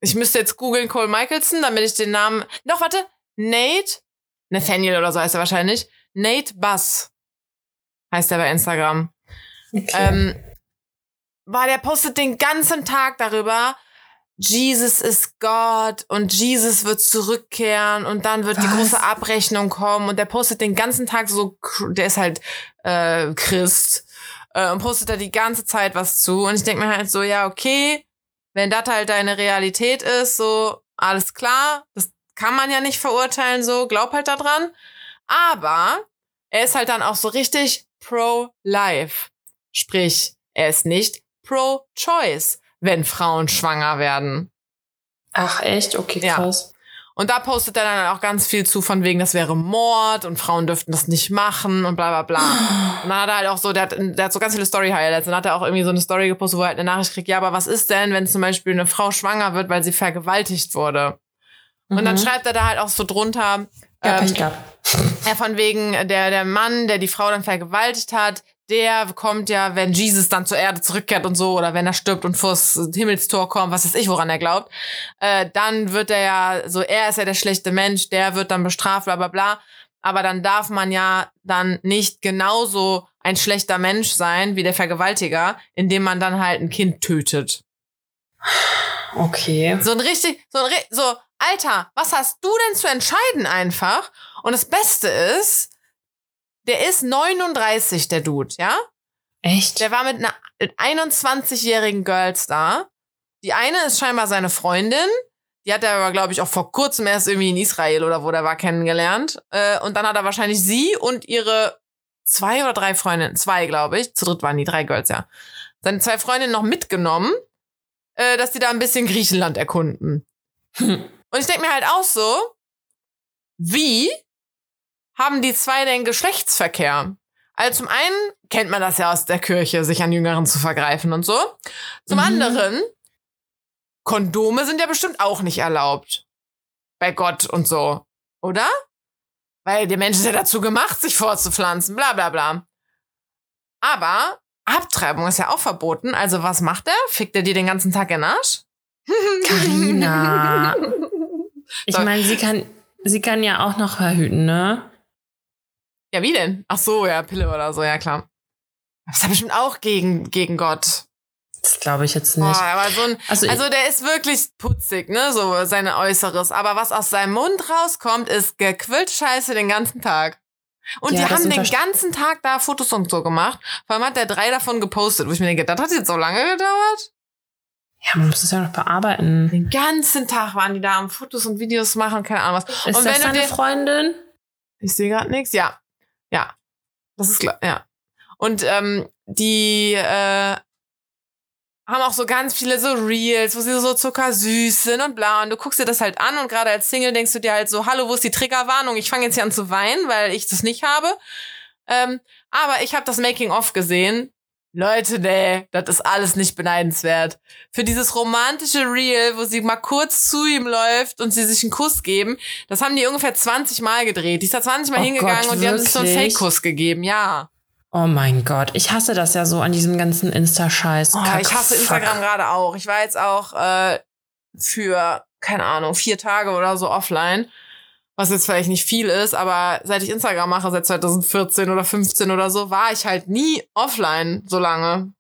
[SPEAKER 2] Ich müsste jetzt googeln Cole Michelson, damit ich den Namen. Doch, warte. Nate. Nathaniel oder so heißt er wahrscheinlich. Nate Bass heißt er bei Instagram.
[SPEAKER 1] okay.
[SPEAKER 2] Ähm, war der postet den ganzen Tag darüber. Jesus ist Gott und Jesus wird zurückkehren und dann wird die
[SPEAKER 1] Was?
[SPEAKER 2] große Abrechnung kommen und der postet den ganzen Tag so, der ist halt äh, Christ äh, und postet da die ganze Zeit was zu und ich denke mir halt so, ja okay, wenn das halt deine Realität ist, so alles klar, das kann man ja nicht verurteilen, so glaub halt da dran, aber er ist halt dann auch so richtig pro-life, sprich er ist nicht pro-choice, wenn Frauen schwanger werden.
[SPEAKER 1] Ach, echt? Okay,
[SPEAKER 2] Ja.
[SPEAKER 1] krass.
[SPEAKER 2] Und da postet er dann auch ganz viel zu, von wegen, das wäre Mord und Frauen dürften das nicht machen und bla bla bla. Und dann hat er halt auch so, der hat, der hat so ganz viele Story-Highlights. Und dann hat er auch irgendwie so eine Story gepostet, wo er halt eine Nachricht kriegt, ja, aber was ist denn, wenn zum Beispiel eine Frau schwanger wird, weil sie vergewaltigt wurde? Und dann
[SPEAKER 1] Mhm.
[SPEAKER 2] schreibt er da halt auch so drunter,
[SPEAKER 1] Ja,
[SPEAKER 2] ähm,
[SPEAKER 1] Pech gehabt.
[SPEAKER 2] ja, von wegen, der, der Mann, der die Frau dann vergewaltigt hat, der kommt ja, wenn Jesus dann zur Erde zurückkehrt und so, oder wenn er stirbt und vors Himmelstor kommt, was weiß ich, woran er glaubt, äh, dann wird er ja, so, er ist ja der schlechte Mensch, der wird dann bestraft, bla bla bla. Aber dann darf man ja dann nicht genauso ein schlechter Mensch sein wie der Vergewaltiger, indem man dann halt ein Kind tötet.
[SPEAKER 1] Okay.
[SPEAKER 2] So ein richtig, so ein, so, Alter, was hast du denn zu entscheiden einfach? Und das Beste ist, der ist 39, der Dude, ja?
[SPEAKER 1] Echt?
[SPEAKER 2] Der war mit einer 21-jährigen Girlstar. Die eine ist scheinbar seine Freundin. Die hat er aber, glaube ich, auch vor kurzem erst irgendwie in Israel oder wo der war kennengelernt. Äh, und dann hat er wahrscheinlich sie und ihre zwei oder drei Freundinnen, zwei, glaube ich, zu dritt waren die drei Girls, ja. Seine zwei Freundinnen noch mitgenommen, äh, dass die da ein bisschen Griechenland erkunden.
[SPEAKER 1] Hm.
[SPEAKER 2] Und ich denke mir halt auch so, wie haben die zwei denn Geschlechtsverkehr? Also zum einen kennt man das ja aus der Kirche, sich an Jüngeren zu vergreifen und so. Zum
[SPEAKER 1] Mhm.
[SPEAKER 2] anderen, Kondome sind ja bestimmt auch nicht erlaubt. Bei Gott und so. Oder? Weil der Mensch ist ja dazu gemacht, sich vorzupflanzen, bla bla bla. Aber Abtreibung ist ja auch verboten. Also was macht er? Fickt er dir den ganzen Tag in den Arsch?
[SPEAKER 1] Carina. Ich meine, sie kann, sie kann ja auch noch verhüten, ne?
[SPEAKER 2] Ja, wie denn? Ach so, ja, Pille oder so, ja klar. Das ist ja bestimmt auch gegen, gegen Gott.
[SPEAKER 1] Das glaube ich jetzt
[SPEAKER 2] Boah,
[SPEAKER 1] nicht.
[SPEAKER 2] aber so ein,
[SPEAKER 1] Also,
[SPEAKER 2] also der ist wirklich putzig, ne, so seine Äußeres. Aber was aus seinem Mund rauskommt, ist gequillte Scheiße den ganzen Tag. Und
[SPEAKER 1] Ja,
[SPEAKER 2] die haben den ganzen Tag da Fotos und so gemacht. Vor allem hat der drei davon gepostet, wo ich mir denke, das hat jetzt so lange gedauert.
[SPEAKER 1] Ja, man muss es ja noch bearbeiten.
[SPEAKER 2] Den ganzen Tag waren die da am Fotos und Videos machen, keine Ahnung was.
[SPEAKER 1] Ist
[SPEAKER 2] und
[SPEAKER 1] das
[SPEAKER 2] wenn
[SPEAKER 1] deine Freundin?
[SPEAKER 2] Ich sehe gerade nichts. Ja. Ja. Das ist klar. Ja. Und ähm, die äh, haben auch so ganz viele so Reels, wo sie so zuckersüß sind und bla. Und du guckst dir das halt an und gerade als Single denkst du dir halt so, hallo, wo ist die Triggerwarnung? Ich fange jetzt hier an zu weinen, weil ich das nicht habe. Ähm, aber ich habe das Making-of gesehen. Leute, nee, das ist alles nicht beneidenswert. Für dieses romantische Reel, wo sie mal kurz zu ihm läuft und sie sich einen Kuss geben, das haben die ungefähr 20 Mal gedreht. Die ist da 20 Mal
[SPEAKER 1] Oh
[SPEAKER 2] hingegangen
[SPEAKER 1] Gott,
[SPEAKER 2] und die haben sich so einen? Fake-Kuss gegeben, ja.
[SPEAKER 1] Oh mein Gott, ich hasse das ja so an diesem ganzen Insta-Scheiß.
[SPEAKER 2] Oh, ich hasse. Instagram gerade auch. Ich war jetzt auch äh, für, keine Ahnung, vier Tage oder so offline. Was jetzt vielleicht nicht viel ist, aber seit ich Instagram mache, seit 2014 oder 15 oder so, war ich halt nie offline so lange.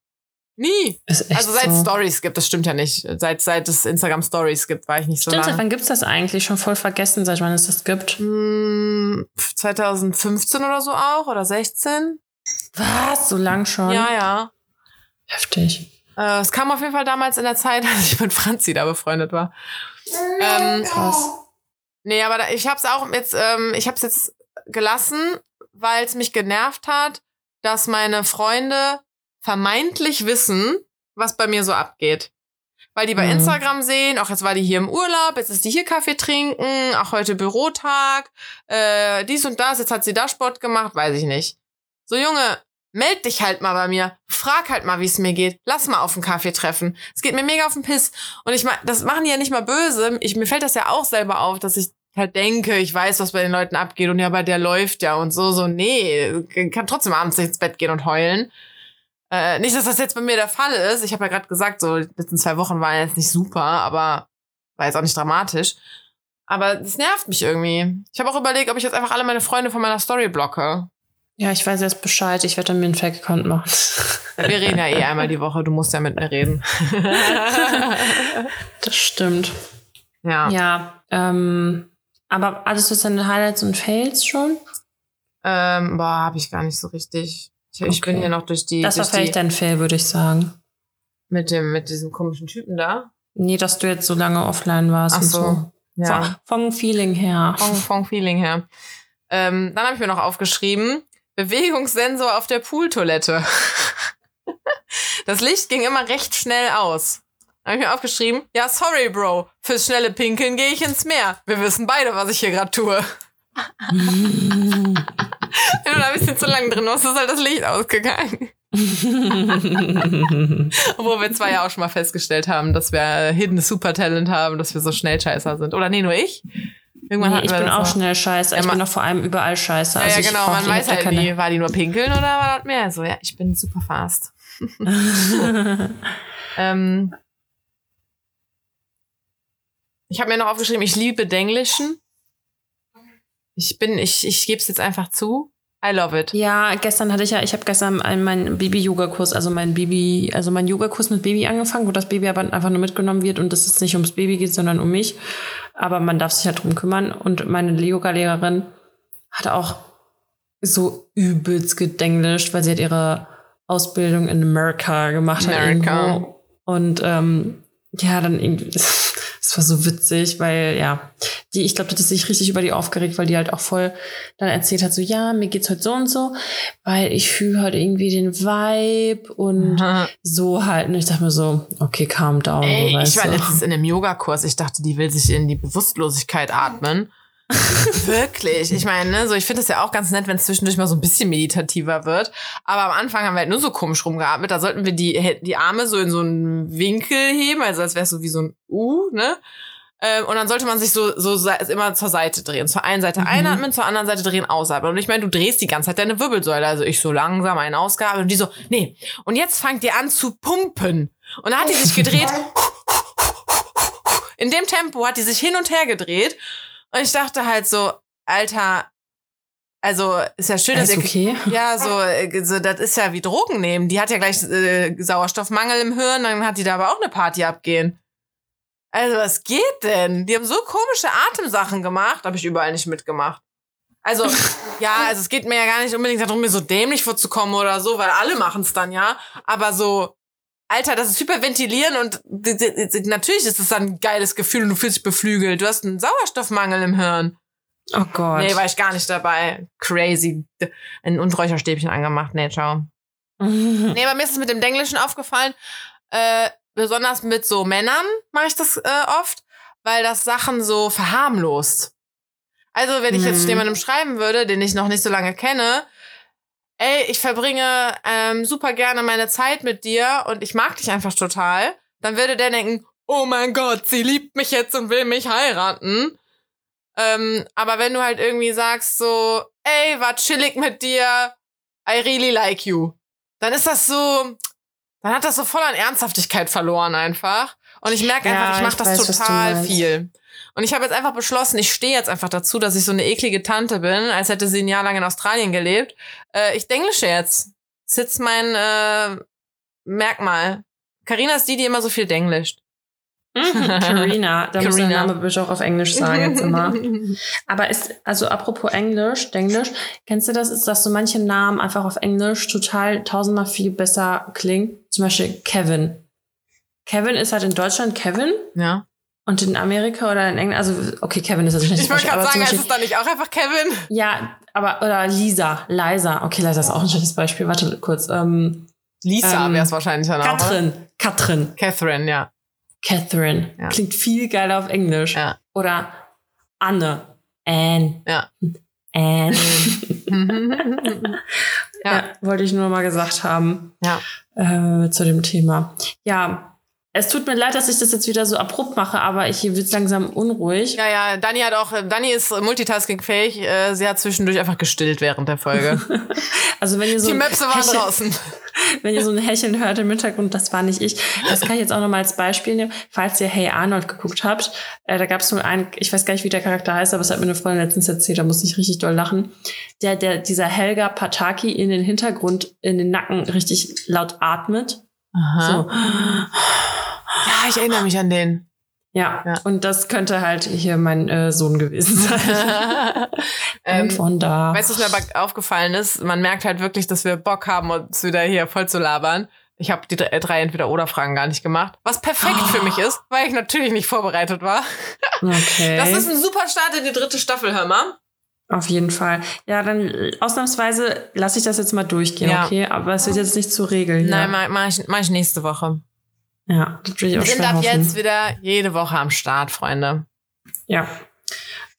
[SPEAKER 2] Nie. Also seit
[SPEAKER 1] so.
[SPEAKER 2] Stories gibt, das stimmt ja nicht. Seit, seit es Instagram Stories gibt, war ich nicht so
[SPEAKER 1] Stimmt, seit
[SPEAKER 2] lange.
[SPEAKER 1] wann gibt's das eigentlich? Schon voll vergessen, seit wann es das gibt.
[SPEAKER 2] Hm, 2015 oder so auch oder 16?
[SPEAKER 1] Was? So lang schon?
[SPEAKER 2] Ja, ja.
[SPEAKER 1] Heftig.
[SPEAKER 2] Äh, es kam auf jeden Fall damals in der Zeit, als ich mit Franzi da befreundet war. Ähm,
[SPEAKER 1] Krass.
[SPEAKER 2] Nee, aber da, ich hab's auch jetzt, ähm, ich hab's jetzt gelassen, weil es mich genervt hat, dass meine Freunde vermeintlich wissen, was bei mir so abgeht. Weil die bei
[SPEAKER 1] Mhm.
[SPEAKER 2] Instagram sehen, auch jetzt war die hier im Urlaub, jetzt ist die hier Kaffee trinken, auch heute Bürotag, äh, dies und das, jetzt hat sie da Sport gemacht, weiß ich nicht. So Junge, meld dich halt mal bei mir, frag halt mal, wie es mir geht, lass mal auf einen Kaffee treffen. Es geht mir mega auf den Piss. Und ich meine, das machen die ja nicht mal böse. Ich, mir fällt das ja auch selber auf, dass ich halt denke, ich weiß, was bei den Leuten abgeht und ja, bei der läuft ja und so, so, nee, kann trotzdem abends nicht ins Bett gehen und heulen. Äh, nicht, dass das jetzt bei mir der Fall ist. Ich habe ja gerade gesagt, so, die letzten zwei Wochen waren jetzt nicht super, aber war jetzt auch nicht dramatisch. Aber das nervt mich irgendwie. Ich habe auch überlegt, ob ich jetzt einfach alle meine Freunde von meiner Story blocke.
[SPEAKER 1] Ja, ich weiß jetzt Bescheid. Ich werde dann mir einen Fake-Account machen.
[SPEAKER 2] Wir reden ja eh einmal die Woche, du musst ja mit mir reden.
[SPEAKER 1] Das stimmt.
[SPEAKER 2] ja.
[SPEAKER 1] Ja, ähm, aber alles für seine Highlights und Fails schon?
[SPEAKER 2] Ähm, boah, habe ich gar nicht so richtig. Ich, ich bin
[SPEAKER 1] Okay.
[SPEAKER 2] hier noch durch die,
[SPEAKER 1] Das war vielleicht dein Fail, würde ich sagen.
[SPEAKER 2] mit dem mit diesem komischen Typen da.
[SPEAKER 1] Nee, dass du jetzt so lange offline warst
[SPEAKER 2] Ach
[SPEAKER 1] und
[SPEAKER 2] so.
[SPEAKER 1] so.
[SPEAKER 2] Ja.
[SPEAKER 1] Vom, Feeling her.
[SPEAKER 2] Vom, vom Feeling her. Ähm, dann habe ich mir noch aufgeschrieben, Bewegungssensor auf der Pooltoilette. Das Licht ging immer recht schnell aus. Habe ich mir aufgeschrieben, ja, sorry, Bro, fürs schnelle Pinkeln gehe ich ins Meer. Wir wissen beide, was ich hier gerade tue. Wenn du da ein bisschen zu lang drin warst, ist halt das Licht ausgegangen. Obwohl wir zwei ja auch schon mal festgestellt haben, dass wir Hidden Super Talent haben, dass wir so Schnellscheißer sind. Oder nee, nur ich? Irgendwann
[SPEAKER 1] nee,
[SPEAKER 2] hatten
[SPEAKER 1] ich
[SPEAKER 2] wir
[SPEAKER 1] bin
[SPEAKER 2] das
[SPEAKER 1] auch schnell scheiße.
[SPEAKER 2] Ja,
[SPEAKER 1] ich bin doch vor allem überall scheiße.
[SPEAKER 2] Ja,
[SPEAKER 1] Also
[SPEAKER 2] ja
[SPEAKER 1] ich
[SPEAKER 2] genau,
[SPEAKER 1] brauch
[SPEAKER 2] man weiß halt
[SPEAKER 1] keine-
[SPEAKER 2] nie, war die nur pinkeln oder war das mehr? So, ja, ich bin super fast. ähm, ich habe mir noch aufgeschrieben, ich liebe Denglischen. Ich bin, ich, ich gebe es jetzt einfach zu. I love it.
[SPEAKER 1] Ja, gestern hatte ich ja, ich habe gestern einen- meinen Baby-Yoga-Kurs, also mein Baby, also mein Yoga-Kurs mit Baby angefangen, wo das Baby aber einfach nur mitgenommen wird und es jetzt nicht ums Baby geht, sondern um mich. Aber man darf sich halt drum kümmern. Und meine Yoga-Lehrerin hat auch so übelst gedenglischt, weil sie hat ihre Ausbildung in Amerika gemacht hat
[SPEAKER 2] America.
[SPEAKER 1] irgendwo. Und ähm, ja, dann irgendwie, das, war so witzig, weil ja, die, ich glaube, die hat sich richtig über die aufgeregt, weil die halt auch voll dann erzählt hat, so ja, mir geht's heute so und so, weil ich fühle halt irgendwie den Vibe und so halt. Und ich dachte mir so, okay, calm down.
[SPEAKER 2] Ey,
[SPEAKER 1] so,
[SPEAKER 2] ich war
[SPEAKER 1] du.
[SPEAKER 2] letztens in einem Yogakurs. Ich dachte, die will sich in die Bewusstlosigkeit atmen. Wirklich. Ich meine, ne, so ich finde es ja auch ganz nett, wenn es zwischendurch mal so ein bisschen meditativer wird. Aber am Anfang haben wir halt nur so komisch rumgeatmet. Da sollten wir die, die Arme so in so einen Winkel heben, also als wäre es so wie so ein U, ne? Ähm, Und dann sollte man sich so, so immer zur Seite drehen. Zur einen Seite
[SPEAKER 1] Mhm.
[SPEAKER 2] einatmen, zur anderen Seite drehen, ausatmen. Und ich meine, du drehst die ganze Zeit deine Wirbelsäule. Also ich so langsam eine Ausgabe und die so, nee. Und jetzt fangt ihr an zu pumpen. Und dann hat die sich gedreht. In dem Tempo hat die sich hin und her gedreht. Und ich dachte halt so, Alter, also ist ja schön, dass ihr
[SPEAKER 1] okay?
[SPEAKER 2] ja, so, äh, so, das ist ja wie Drogen nehmen. Die hat ja gleich äh, Sauerstoffmangel im Hirn, dann hat die da aber auch eine Party abgehen. Also, was geht denn? Die haben so komische Atemsachen gemacht, habe ich überall nicht mitgemacht. Also, ja, also es geht mir ja gar nicht unbedingt darum, mir so dämlich vorzukommen oder so, weil alle machen es dann ja. Aber so, Alter, das ist hyperventilieren und natürlich ist es dann ein geiles Gefühl und du fühlst dich beflügelt. Du hast einen Sauerstoffmangel im Hirn.
[SPEAKER 1] Oh Gott.
[SPEAKER 2] Nee, war ich gar nicht dabei. Crazy. Ein Räucherstäbchen angemacht. Nee, ciao. nee, aber mir ist es mit dem Denglischen aufgefallen. Äh, besonders mit so Männern mache ich das äh, oft, weil das Sachen so verharmlost. Also, wenn ich jetzt mhm. jemandem schreiben würde, den ich noch nicht so lange kenne, ey, ich verbringe ähm, super gerne meine Zeit mit dir und ich mag dich einfach total, dann würde der denken, oh mein Gott, sie liebt mich jetzt und will mich heiraten. Ähm, aber wenn du halt irgendwie sagst so, ey, war chillig mit dir, I really like you, dann ist das so, dann hat das so voll an Ernsthaftigkeit verloren einfach. Und ich merke einfach, ja, ich mache das weiß, total viel. Und ich habe jetzt einfach beschlossen, ich stehe jetzt einfach dazu, dass ich so eine eklige Tante bin, als hätte sie ein Jahr lang in Australien gelebt. Äh, ich denglische jetzt. Das ist jetzt mein äh, Merkmal. Carina ist die, die immer so viel denglischt.
[SPEAKER 1] Carina, da muss der Name bitte auch auf Englisch sagen jetzt immer. Aber ist, also apropos Englisch, Denglisch, kennst du das, ist, dass so manche Namen einfach auf Englisch total tausendmal viel besser klingen? Zum Beispiel Kevin. Kevin ist halt in Deutschland Kevin.
[SPEAKER 2] Ja.
[SPEAKER 1] Und in Amerika oder in England, also okay, Kevin ist natürlich
[SPEAKER 2] nicht Ich wollte gerade sagen, ist es da nicht auch einfach Kevin?
[SPEAKER 1] Ja, aber oder Lisa, Liza. Okay, Liza ist auch ein schönes Beispiel. Warte kurz. Ähm,
[SPEAKER 2] Lisa ähm, wäre es wahrscheinlich dann auch.
[SPEAKER 1] Katrin. Katrin.
[SPEAKER 2] Catherine, ja.
[SPEAKER 1] Catherine. Ja. Klingt viel geiler auf Englisch.
[SPEAKER 2] Ja.
[SPEAKER 1] Oder Anne. Anne.
[SPEAKER 2] Ja.
[SPEAKER 1] Anne. ja. ja. wollte ich nur mal gesagt haben.
[SPEAKER 2] Ja.
[SPEAKER 1] Äh, zu dem Thema. Ja, es tut mir leid, dass ich das jetzt wieder so abrupt mache, aber ich wird langsam unruhig.
[SPEAKER 2] Ja, ja, Dani hat auch, Dani ist multitaskingfähig. Äh, sie hat zwischendurch einfach gestillt während der Folge.
[SPEAKER 1] also wenn ihr so
[SPEAKER 2] die Möpse waren Hecheln, draußen.
[SPEAKER 1] Wenn ihr so ein Hecheln hört im Hintergrund, das war nicht ich. Das kann ich jetzt auch noch mal als Beispiel nehmen. Falls ihr Hey Arnold geguckt habt, äh, da gab es nur einen, ich weiß gar nicht, wie der Charakter heißt, aber es hat mir eine Freundin letztens erzählt, da muss ich richtig doll lachen. Der, der, dieser Helga Pataki in den Hintergrund, in den Nacken richtig laut atmet.
[SPEAKER 2] Aha. So. Ja, ich erinnere mich an den.
[SPEAKER 1] Ja, ja. und das könnte halt hier mein äh, Sohn gewesen sein. ähm, von da.
[SPEAKER 2] Weißt du, was mir aber aufgefallen ist? Man merkt halt wirklich, dass wir Bock haben, uns wieder hier voll zu labern. Ich habe die drei Entweder-Oder-Fragen gar nicht gemacht. Was perfekt oh. für mich ist, weil ich natürlich nicht vorbereitet war.
[SPEAKER 1] Okay.
[SPEAKER 2] Das ist ein super Start in die dritte Staffel, hör mal.
[SPEAKER 1] Auf jeden Fall. Ja, dann äh, ausnahmsweise lasse ich das jetzt mal durchgehen, ja. okay? Aber es wird jetzt nicht zur Regel.
[SPEAKER 2] Nein, mache mach ich, mach ich nächste Woche.
[SPEAKER 1] Ja, das will ich auch
[SPEAKER 2] Wir sind ab hoffen. jetzt wieder jede Woche am Start, Freunde.
[SPEAKER 1] Ja.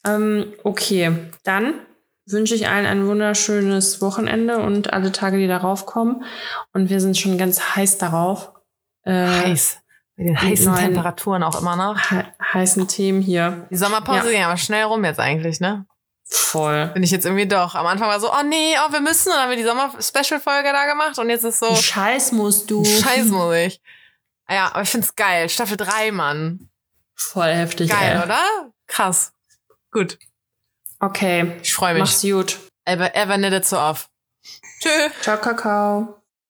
[SPEAKER 1] Ähm, okay, dann wünsche ich allen ein wunderschönes Wochenende und alle Tage, die darauf kommen. Und wir sind schon ganz heiß darauf.
[SPEAKER 2] Äh, heiß. Mit den heißen Temperaturen auch immer noch.
[SPEAKER 1] He heißen Themen hier.
[SPEAKER 2] Die Sommerpause ja. ging aber schnell rum jetzt eigentlich, ne?
[SPEAKER 1] Voll.
[SPEAKER 2] Bin ich jetzt irgendwie doch. Am Anfang war so, oh nee, oh, wir müssen. Und dann haben wir die Sommer-Special-Folge da gemacht und jetzt ist so.
[SPEAKER 1] Scheiß musst du.
[SPEAKER 2] Scheiß muss ich. Ja, aber ich find's geil. Staffel 3, Mann.
[SPEAKER 1] Voll heftig,
[SPEAKER 2] Geil,
[SPEAKER 1] ey.
[SPEAKER 2] oder? Krass. Gut.
[SPEAKER 1] Okay.
[SPEAKER 2] Ich freue mich.
[SPEAKER 1] Mach's gut.
[SPEAKER 2] Ever, ever knitted so off. Tschö.
[SPEAKER 1] Ciao, Kakao.